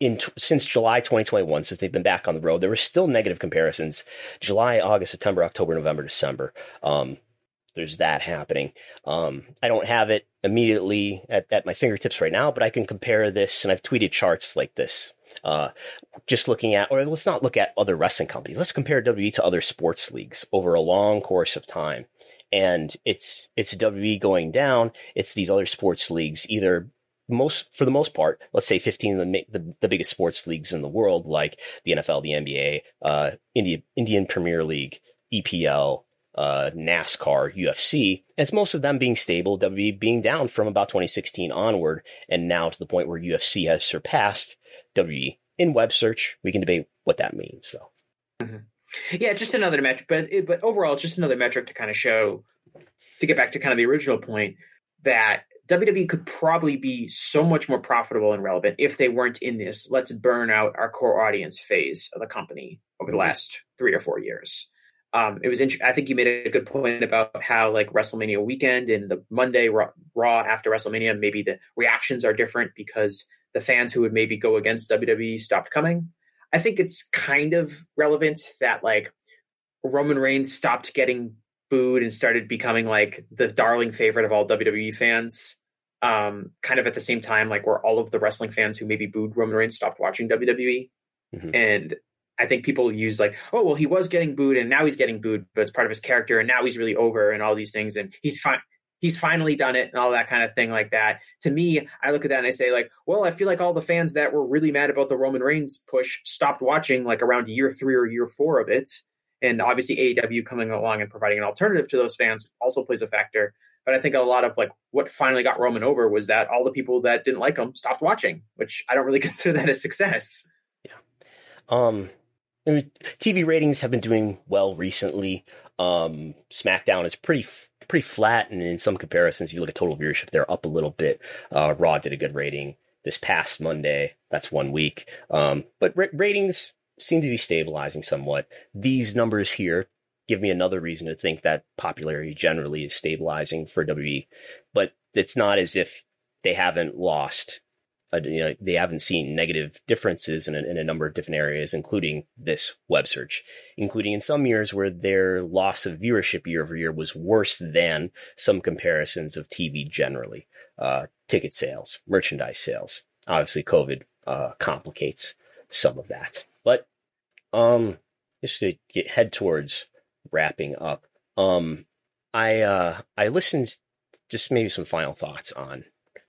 in since July 2021, since they've been back on the road, there were still negative comparisons. July, August, September, October, November, December. Um, there's that happening. Um, I don't have it immediately at, at, my fingertips right now, but I can compare this, and I've tweeted charts like this. Uh, just looking at, or let's not look at other wrestling companies. Let's compare WWE to other sports leagues over a long course of time. And it's it's WWE going down. It's these other sports leagues either most for the most part, let's say 15 of the, the, the, biggest sports leagues in the world, like the NFL, the NBA, uh, India, Indian Premier League, EPL, uh, NASCAR, UFC. And it's most of them being stable, WWE being down from about 2016 onward, and now to the point where UFC has surpassed WWE in web search. We can debate what that means, though. Mm-hmm. Yeah, just another metric, but but overall, just another metric to kind of show, to get back to kind of the original point that WWE could probably be so much more profitable and relevant if they weren't in this let's burn out our core audience phase of the company over the mm-hmm. last three or four years um, it was int- I think you made a good point about how like WrestleMania weekend and the Monday Raw, Raw after WrestleMania, maybe the reactions are different because the fans who would maybe go against WWE stopped coming. I think it's kind of relevant that like Roman Reigns stopped getting booed and started becoming like the darling favorite of all WWE fans. Um, kind of at the same time, like where all of the wrestling fans who maybe booed Roman Reigns stopped watching WWE. Mm-hmm. And I think people use like, oh well, he was getting booed and now he's getting booed, but it's part of his character, and now he's really over and all these things, and he's fine. He's finally done it and all that kind of thing like that. To me, I look at that and I say like, well, I feel like all the fans that were really mad about the Roman Reigns push stopped watching like around year three or year four of it. And obviously AEW coming along and providing an alternative to those fans also plays a factor. But I think a lot of like what finally got Roman over was that all the people that didn't like him stopped watching, which I don't really consider that a success. Yeah. Um, TV ratings have been doing well recently. Um, SmackDown is pretty pretty flat, and in some comparisons, you look at total viewership, they're up a little bit. Uh, Raw did a good rating this past Monday. That's one week, um, but ra- ratings seem to be stabilizing somewhat. These numbers here give me another reason to think that popularity generally is stabilizing for WWE, but it's not as if they haven't lost uh, you know, they haven't seen negative differences in a, in a number of different areas, including this web search, including in some years where their loss of viewership year over year was worse than some comparisons of TV generally. Uh, ticket sales, merchandise sales. Obviously, COVID uh, complicates some of that. But um, just to get head towards wrapping up, um, I uh, I listened just maybe some final thoughts on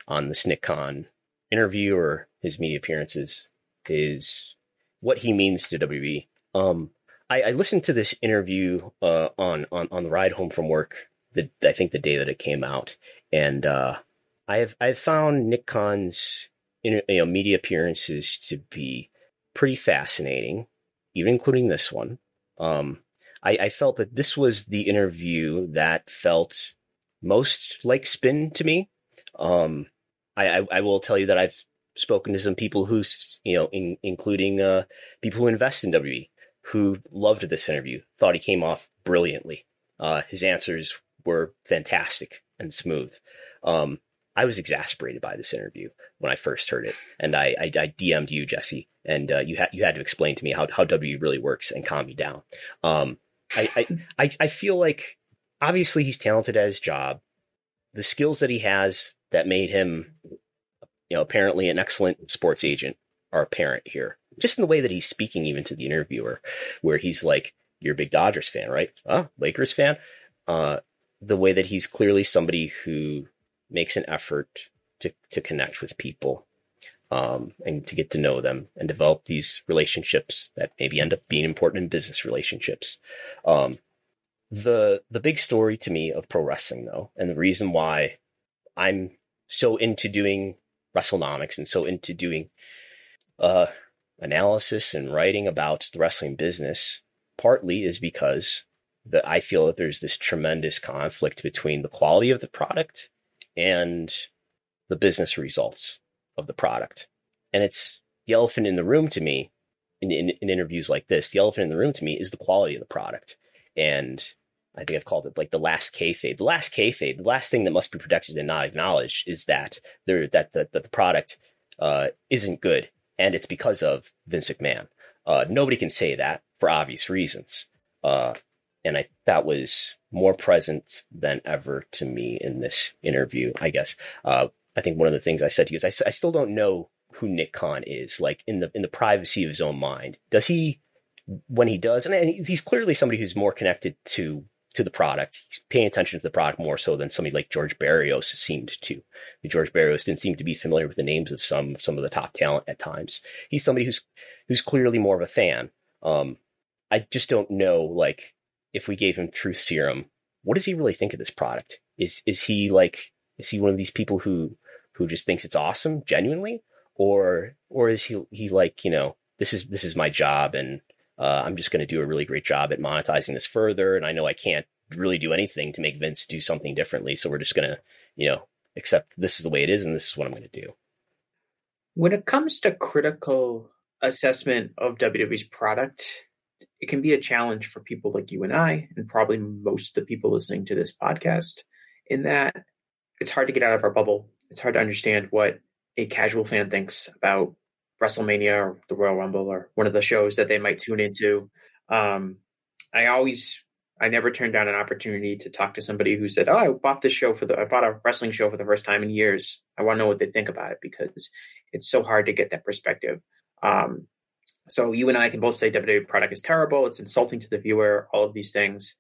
on the Nick Khan interview or his media appearances is what he means to WWE. Um, I, I, listened to this interview uh, on, on on the ride home from work. The, I think the day that it came out, and uh, I have I've found Nick Khan's you know, media appearances to be pretty fascinating, even including this one. Um, I, I felt that this was the interview that felt most like spin to me. Um, I, I, I will tell you that I've spoken to some people who, you know, in, including uh, people who invest in WWE, who loved this interview, thought he came off brilliantly. Uh, his answers were fantastic and smooth. Um, I was exasperated by this interview when I first heard it, and I, I, I DM'd you, Jesse, and uh, you had you had to explain to me how how W really works and calm me down. Um, I, I, I feel like obviously he's talented at his job. The skills that he has that made him, you know, apparently an excellent sports agent are apparent here. Just in the way that he's speaking, even to the interviewer, where he's like, "You're a big Dodgers fan, right? Oh, Lakers fan." Uh, the way that he's clearly somebody who makes an effort to to connect with people um, and to get to know them and develop these relationships that maybe end up being important in business relationships. Um, the the big story to me of pro wrestling, though, and the reason why I'm so into doing WrestleNomics and so into doing uh, analysis and writing about the wrestling business partly is because that I feel that there's this tremendous conflict between the quality of the product and the business results of the product. And it's the elephant in the room to me in, in, in interviews like this. The elephant in the room to me is the quality of the product. And I think I've called it like the last kayfabe. The last kayfabe, the last thing that must be protected and not acknowledged is that there that, that, that the product uh, isn't good, and it's because of Vince McMahon. Uh, nobody can say that for obvious reasons, uh, and I that was more present than ever to me in this interview. I guess uh, I think one of the things I said to you is I, I still don't know who Nick Khan is, like in the in the privacy of his own mind. Does he when he does, and he's clearly somebody who's more connected to to the product. He's paying attention to the product more so than somebody like George Barrios seemed to. George Barrios didn't seem to be familiar with the names of some some of the top talent at times. He's somebody who's who's clearly more of a fan. Um, I just don't know, like, if we gave him truth serum, what does he really think of this product? Is is he like is he one of these people who who just thinks it's awesome genuinely, or or is he he like you know this is this is my job and uh, I'm just going to do a really great job at monetizing this further. And I know I can't really do anything to make Vince do something differently. So we're just going to, you know, accept this is the way it is and this is what I'm going to do. When it comes to critical assessment of WWE's product, it can be a challenge for people like you and I, and probably most of the people listening to this podcast, in that it's hard to get out of our bubble. It's hard to understand what a casual fan thinks about WrestleMania or the Royal Rumble or one of the shows that they might tune into. Um, I always, I never turned down an opportunity to talk to somebody who said, "Oh, I bought this show for the, I bought a wrestling show for the first time in years. I want to know what they think about it because it's so hard to get that perspective." Um, so you and I can both say WWE product is terrible. It's insulting to the viewer. All of these things.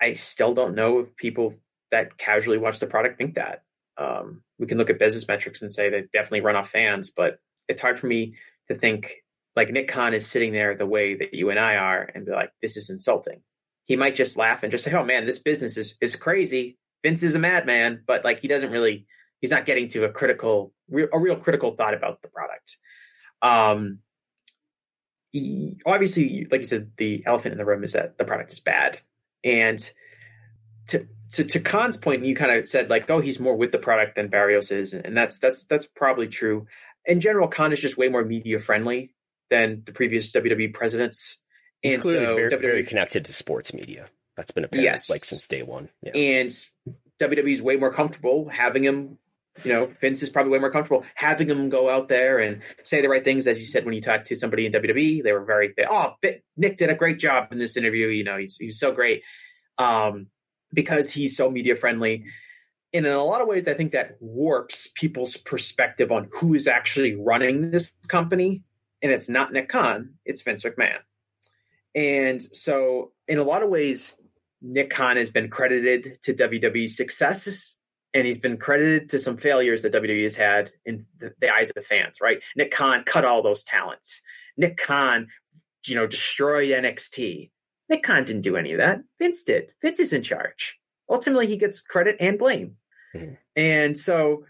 I still don't know if people that casually watch the product think that. Um, we can look at business metrics and say they definitely run off fans, but it's hard for me to think like Nick Khan is sitting there the way that you and I are and be like, this is insulting. He might just laugh and just say, oh man, this business is, is crazy. Vince is a madman, but like he doesn't really, he's not getting to a critical, a real critical thought about the product. Um, he, obviously, like you said, the elephant in the room is that the product is bad. And to, to, Khan's point, you kind of said like, oh, he's more with the product than Barrios is. And that's, that's, that's probably true in general, Khan is just way more media friendly than the previous WWE presidents. He's and clearly so very, WWE, very connected to sports media. That's been apparent yes. like since day one. Yeah. And WWE's way more comfortable having him. You know, Vince is probably way more comfortable having him go out there and say the right things. As you said, when you talked to somebody in WWE, they were very, oh, Nick did a great job in this interview. You know, he's, he's so great um, because he's so media friendly and in a lot of ways, I think that warps people's perspective on who is actually running this company. And it's not Nick Khan, it's Vince McMahon. And so, in a lot of ways, Nick Khan has been credited to WWE's successes and he's been credited to some failures that WWE has had in the, the eyes of the fans, right? Nick Khan cut all those talents. Nick Khan, you know, destroyed NXT. Nick Khan didn't do any of that. Vince did. Vince is in charge. Ultimately, he gets credit and blame. Mm-hmm. And so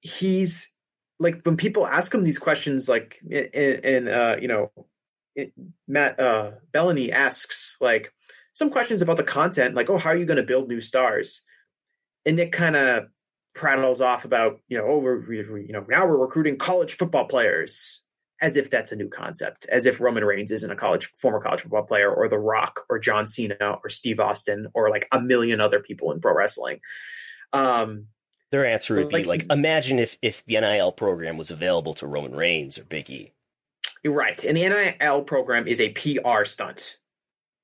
he's like when people ask him these questions, like and uh, you know, it, Matt uh, Belloni asks like some questions about the content, like, oh, how are you going to build new stars? And Nick kind of prattles off about, you know, oh, we're, we're, you know, now we're recruiting college football players, as if that's a new concept, as if Roman Reigns isn't a college former college football player, or The Rock, or John Cena, or Steve Austin, or like a million other people in pro wrestling. Um, Their answer would like, be like, imagine if if the NIL program was available to Roman Reigns or Big E. You're right, and the NIL program is a PR stunt.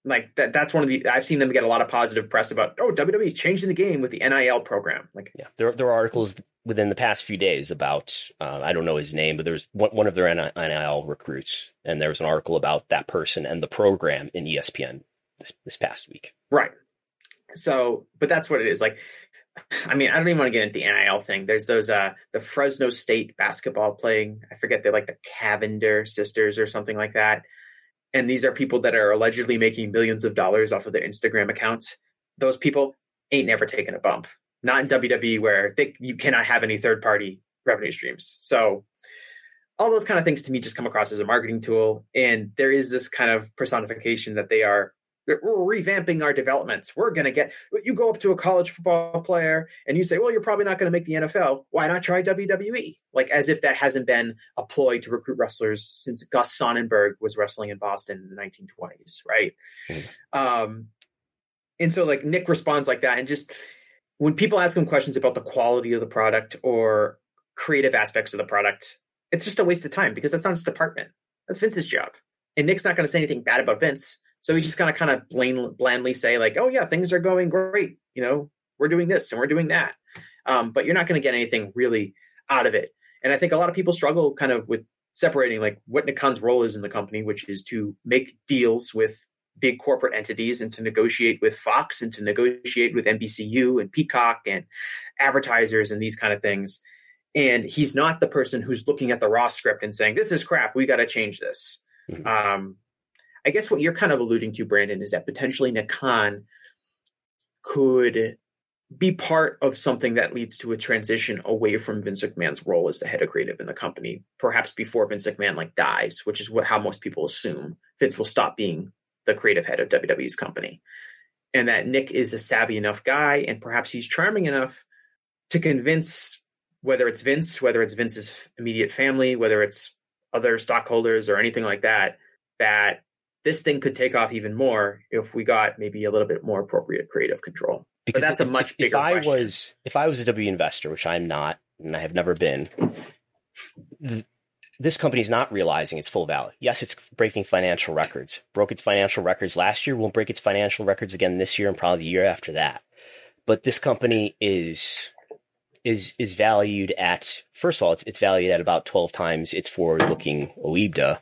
Like that, that's one of the I've seen them get a lot of positive press about. Oh, WWE is changing the game with the NIL program. Like, yeah, there there are articles within the past few days about uh, I don't know his name, but there was one, one of their NIL recruits, and there was an article about that person and the program in ESPN this this past week. Right. So, but that's what it is. Like I mean, I don't even want to get into the NIL thing. There's those uh the Fresno State basketball playing. I forget they're like the Cavinder sisters or something like that. And these are people that are allegedly making millions of dollars off of their Instagram accounts. Those people ain't never taken a bump. Not in WWE where they, you cannot have any third party revenue streams. So all those kind of things to me just come across as a marketing tool. And there is this kind of personification that they are we're revamping our developments. We're going to get, you go up to a college football player and you say, well, you're probably not going to make the NFL. Why not try WWE? Like as if that hasn't been a ploy to recruit wrestlers since Gus Sonnenberg was wrestling in Boston in the 1920s. Right. Mm-hmm. Um, and so like Nick responds like that. And just when people ask him questions about the quality of the product or creative aspects of the product, it's just a waste of time because that's not his department. That's Vince's job. And Nick's not going to say anything bad about Vince. So he's just going to kind of bland, blandly say, like, oh, yeah, things are going great. You know, we're doing this and we're doing that. Um, but you're not going to get anything really out of it. And I think a lot of people struggle kind of with separating like what Nick Khan's role is in the company, which is to make deals with big corporate entities and to negotiate with Fox and to negotiate with NBCU and Peacock and advertisers and these kind of things. And he's not the person who's looking at the raw script and saying, this is crap. We got to change this. Mm-hmm. Um, I guess what you're kind of alluding to, Brandon, is that potentially Nick Khan could be part of something that leads to a transition away from Vince McMahon's role as the head of creative in the company, perhaps before Vince McMahon like dies, which is what how most people assume Vince will stop being the creative head of WWE's company. And that Nick is a savvy enough guy and perhaps he's charming enough to convince whether it's Vince, whether it's Vince's immediate family, whether it's other stockholders or anything like that, that this thing could take off even more if we got maybe a little bit more appropriate creative control. Because but that's if, a much if, bigger if I question. was if I was a W investor, which I'm not, and I have never been, this company's not realizing its full value. Yes, it's breaking financial records. Broke its financial records last year, won't break its financial records again this year and probably the year after that. But this company is is is valued at first of all, it's, it's valued at about twelve times its forward-looking OIBDA,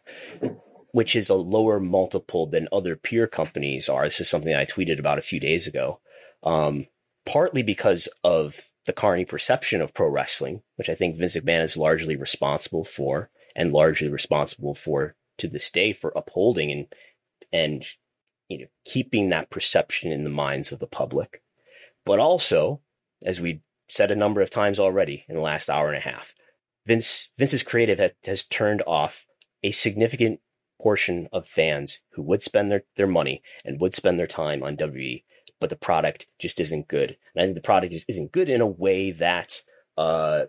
which is a lower multiple than other peer companies are. This is something I tweeted about a few days ago. Um, partly because of the carny perception of pro wrestling, which I think Vince McMahon is largely responsible for, and largely responsible for to this day for upholding and and you know keeping that perception in the minds of the public. But also, as we said a number of times already in the last hour and a half. Vince Vince's creative has, turned off a significant portion of fans who would spend their, their money and would spend their time on WWE, but the product just isn't good. And I think the product just isn't good in a way that uh,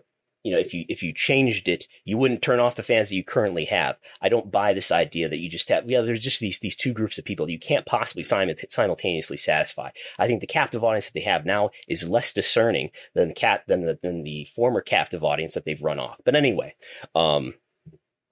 you know, if you if you changed it, you wouldn't turn off the fans that you currently have. I don't buy this idea that you just have. Yeah, there's just these these two groups of people you can't possibly simultaneously satisfy. I think the captive audience that they have now is less discerning than the cat than the than the former captive audience that they've run off. But anyway, um,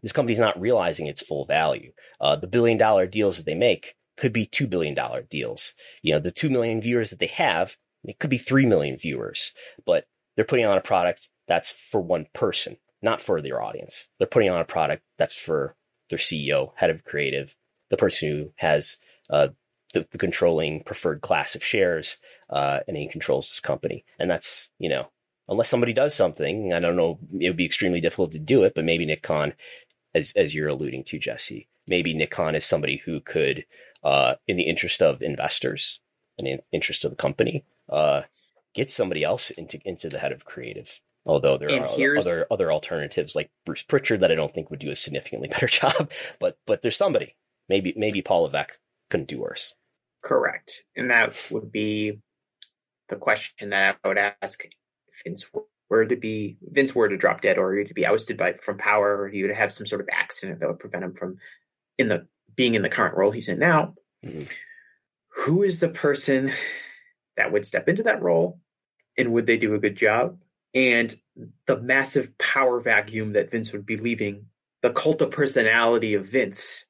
this company's not realizing its full value. Uh, the billion dollar deals that they make could be two billion dollar deals. You know, the two million viewers that they have, it could be three million viewers, but they're putting on a product that's for one person, not for their audience. They're putting on a product that's for their CEO, head of creative, the person who has uh, the, the, controlling preferred class of shares, uh, and he controls this company. And that's, you know, unless somebody does something, I don't know, it would be extremely difficult to do it, but maybe Nick Khan, as, as you're alluding to, Jesse, maybe Nick Khan is somebody who could, uh, in the interest of investors and in interest of the company, uh, get somebody else into, into the head of creative Although there and are other other alternatives like Bruce Pritchard that I don't think would do a significantly better job, but but there's somebody. Maybe maybe Paul Levesque couldn't do worse. Correct, and that would be the question that I would ask if Vince were to be Vince were to drop dead or to be ousted by from power, or he would have some sort of accident that would prevent him from in the being in the current role he's in now. Mm-hmm. Who is the person that would step into that role, and would they do a good job? And the massive power vacuum that Vince would be leaving, the cult of personality of Vince.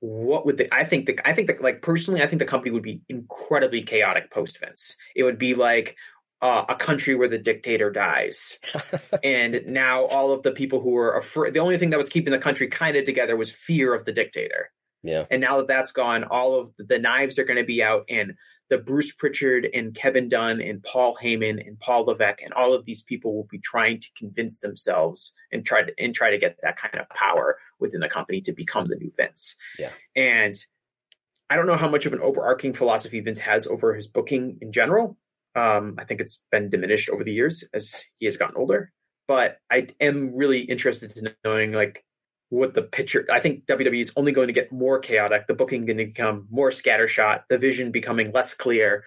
What would the, I think the I think that like personally I think the company would be incredibly chaotic post Vince. It would be like uh, a country where the dictator dies, and now all of the people who were afraid. The only thing that was keeping the country kind of together was fear of the dictator. Yeah. And now that that's gone, all of the knives are going to be out, and the Bruce Pritchard and Kevin Dunn and Paul Heyman and Paul Levesque and all of these people will be trying to convince themselves and try to and try to get that kind of power within the company to become the new Vince. Yeah. And I don't know how much of an overarching philosophy Vince has over his booking in general. Um, I think it's been diminished over the years as he has gotten older. But I am really interested in knowing like what the picture. I think WWE is only going to get more chaotic. The booking going to become more scattershot. The vision becoming less clear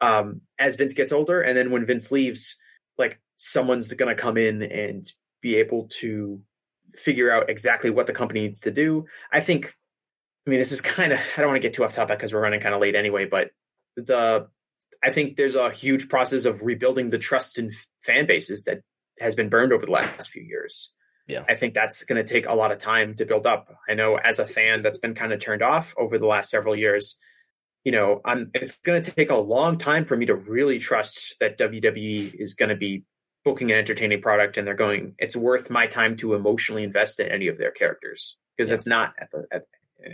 um, as Vince gets older, and then when Vince leaves, like someone's going to come in and be able to figure out exactly what the company needs to do. I think. I mean, this is kind of. I don't want to get too off topic because we're running kind of late anyway. But the I think there's a huge process of rebuilding the trust in fan bases that has been burned over the last few years. Yeah. I think that's going to take a lot of time to build up. I know as a fan that's been kind of turned off over the last several years, you know, I'm it's going to take a long time for me to really trust that WWE is going to be booking an entertaining product and they're going it's worth my time to emotionally invest in any of their characters because yeah. it's not at the at,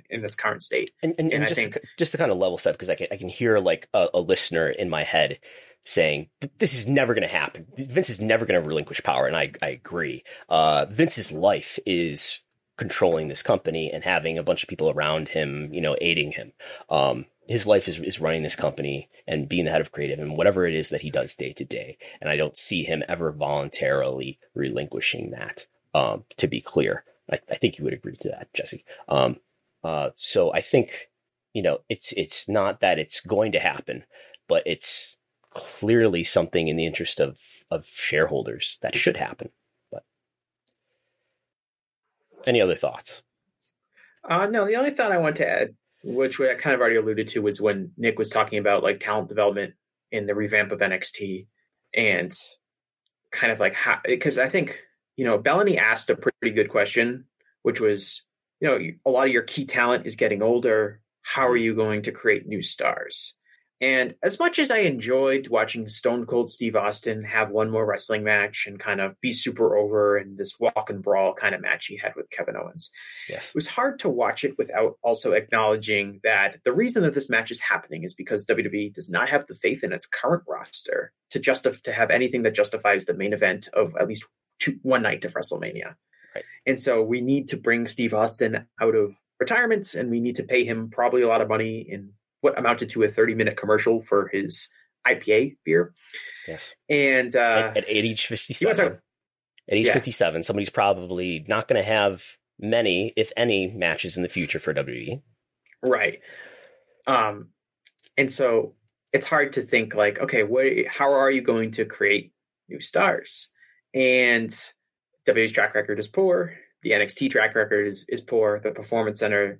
in its current state. And, and, and, and just, think, to, just to kind of level set, because I can, I can hear like a, a listener in my head saying this is never going to happen. Vince is never going to relinquish power, and I, I agree. Uh, Vince's life is controlling this company and having a bunch of people around him, you know, aiding him. Um, his life is, is running this company and being the head of creative and whatever it is that he does day to day. And I don't see him ever voluntarily relinquishing that. Um, to be clear, I, I, think you would agree to that, Jesse. Um, uh, so I think, you know, it's, it's not that it's going to happen, but it's clearly something in the interest of of shareholders that should happen. But any other thoughts? Uh, no, the only thought I want to add, which I kind of already alluded to, was when Nick was talking about like talent development in the revamp of NXT and kind of like how, because I think, you know, Belloni asked a pretty good question, which was, you know, a lot of your key talent is getting older. How are you going to create new stars? And as much as I enjoyed watching Stone Cold Steve Austin have one more wrestling match and kind of be super over in this walk and brawl kind of match he had with Kevin Owens, yes. it was hard to watch it without also acknowledging that the reason that this match is happening is because WWE does not have the faith in its current roster to justify to have anything that justifies the main event of at least two, one night of WrestleMania. Right. And so we need to bring Steve Austin out of retirement and we need to pay him probably a lot of money in what amounted to a 30 minute commercial for his IPA beer. Yes. And uh, at, at age 57, at age yeah. 57, somebody's probably not going to have many, if any, matches in the future for WWE. Right. Um, and so it's hard to think like, okay, what, how are you going to create new stars? And WWE's track record is poor. The NXT track record is, is poor. The Performance Center's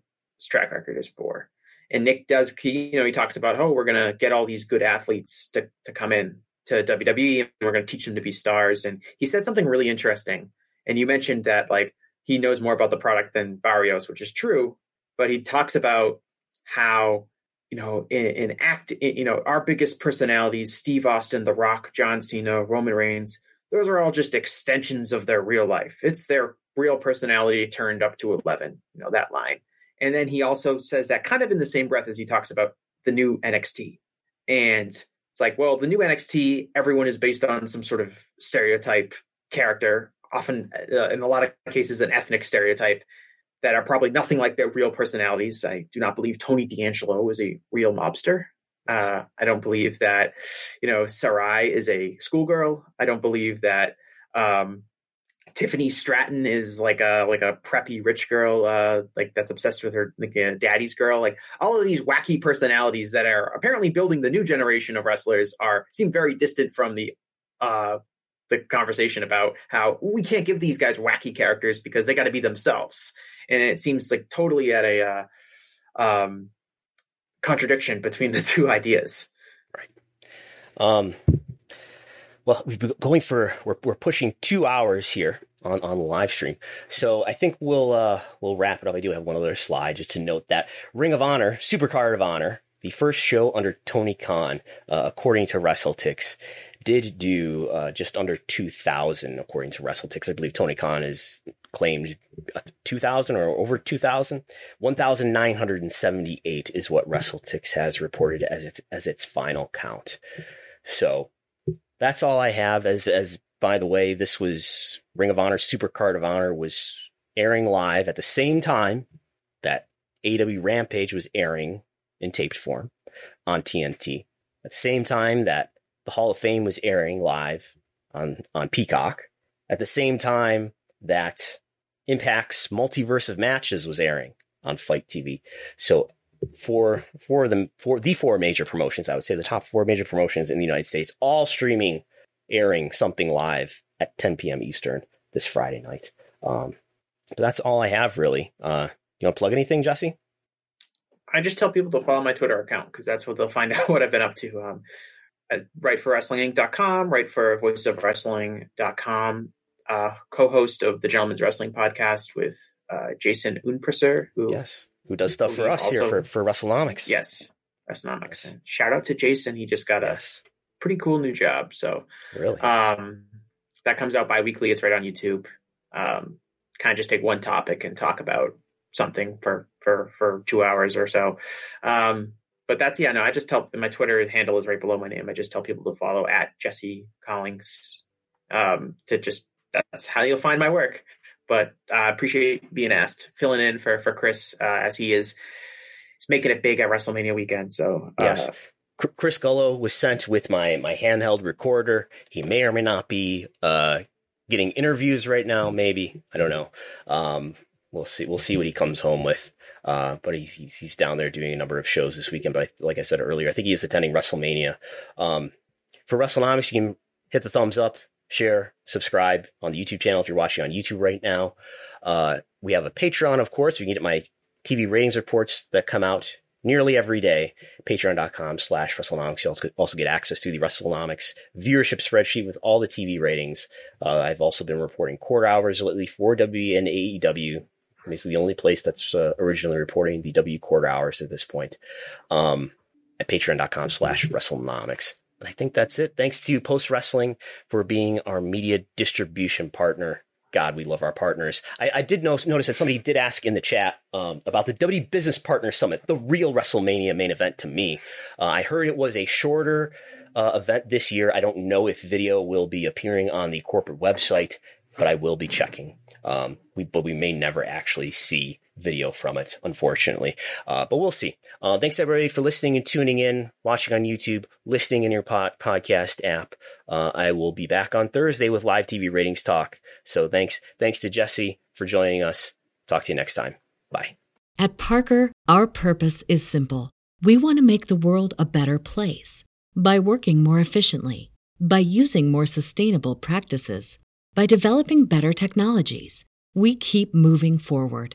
track record is poor and Nick does he you know he talks about oh we're gonna get all these good athletes to to come in to WWE and we're gonna teach them to be stars. And he said something really interesting. And you mentioned that like he knows more about the product than Barrios which is true. But he talks about how you know in, in act in, you know our biggest personalities Steve Austin The Rock John Cena Roman Reigns those are all just extensions of their real life. It's their real personality turned up to 11 you know that line and then he also says that kind of in the same breath as he talks about the new NXT. And it's like, well, the new NXT, everyone is based on some sort of stereotype character, often uh, in a lot of cases, an ethnic stereotype that are probably nothing like their real personalities. I do not believe Tony D'Angelo is a real mobster. Uh, I don't believe that, you know, Sarray is a schoolgirl. I don't believe that um, Tiffany Stratton is like a like a preppy rich girl, uh, like that's obsessed with her like a daddy's girl. Like all of these wacky personalities that are apparently building the new generation of wrestlers are seem very distant from the uh, the conversation about how we can't give these guys wacky characters because they got to be themselves, and it seems like totally at a uh, um, contradiction between the two ideas. Right. Um, well, we've been going for we're we're pushing two hours here on on the live stream, so I think we'll uh we'll wrap it up. I do have one other slide just to note that Ring of Honor, Supercard of Honor, the first show under Tony Khan, uh, according to WrestleTix, did do uh, just under two thousand according to WrestleTix. I believe Tony Khan is claimed 2000 or over 2000 1978 is what WrestleTix has reported as its as its final count so that's all I have. As as by the way, this was Ring of Honor Super Card of Honor was airing live at the same time that AEW Rampage was airing in taped form on TNT. At the same time that the Hall of Fame was airing live on on Peacock at the same time that Impact's Multiverse of Matches was airing on FITE TV. So for for the for the four major promotions, I would say the top four major promotions in the United States, all streaming, airing something live at 10 p.m. Eastern this Friday night. Um, but that's all I have really. Uh, you want to plug anything, Jesse? I just tell people to follow my Twitter account because that's what they'll find out what I've been up to. Um, write for WrestlingInc.com, write for VoiceOfWrestling.com, uh, co-host of the Gentleman's Wrestling podcast with uh, Jason Ounpraseuth, who yes, who does stuff for us also, here for for WrestleNomics. Yes. And shout out to Jason. He just got yes. a pretty cool new job. So really, um, that comes out bi-weekly. It's right on YouTube. Um, kind of just take one topic and talk about something for for for two hours or so. Um, but that's yeah, no, I just tell my Twitter handle is right below my name. I just tell people to follow at Jesse Collings um, to just that's how you'll find my work. But I uh, appreciate being asked, filling in for for Chris uh, as he is is making it big at WrestleMania weekend. So uh, yes. Chris Gullo was sent with my my handheld recorder. He may or may not be uh, getting interviews right now. Maybe I don't know. Um, we'll see. We'll see what he comes home with. Uh, but he's, he's, down there doing a number of shows this weekend. But I, like I said earlier, I think he is attending WrestleMania. Um, for WrestleNomics, you can hit the thumbs up, share, subscribe on the YouTube channel if you're watching on YouTube right now. Uh, we have a Patreon, of course. You can get my TV ratings reports that come out nearly every day. Patreon.com slash WrestleNomics. You also get access to the WrestleNomics viewership spreadsheet with all the TV ratings. Uh, I've also been reporting quarter hours lately for WWE and AEW Basically, the only place that's uh, originally reporting the W quarter hours at this point. Um, at patreon.com slash WrestleNomics. And I think that's it. Thanks to Post Wrestling for being our media distribution partner. God, we love our partners. I, I did notice, notice, that somebody did ask in the chat um, about the W Business Partner Summit, the real WrestleMania main event to me. Uh, I heard it was a shorter uh, event this year. I don't know if video will be appearing on the corporate website, but I will be checking. Um, we, but we may never actually see video from it, unfortunately. Uh, but we'll see. Uh, thanks everybody for listening and tuning in, watching on YouTube, listening in your pod- podcast app. Uh, I will be back on Thursday with live TV ratings talk. So thanks, thanks to Jesse for joining us. Talk to you next time. Bye. At Parker, our purpose is simple. We want to make the world a better place by working more efficiently, by using more sustainable practices by developing better technologies, we keep moving forward.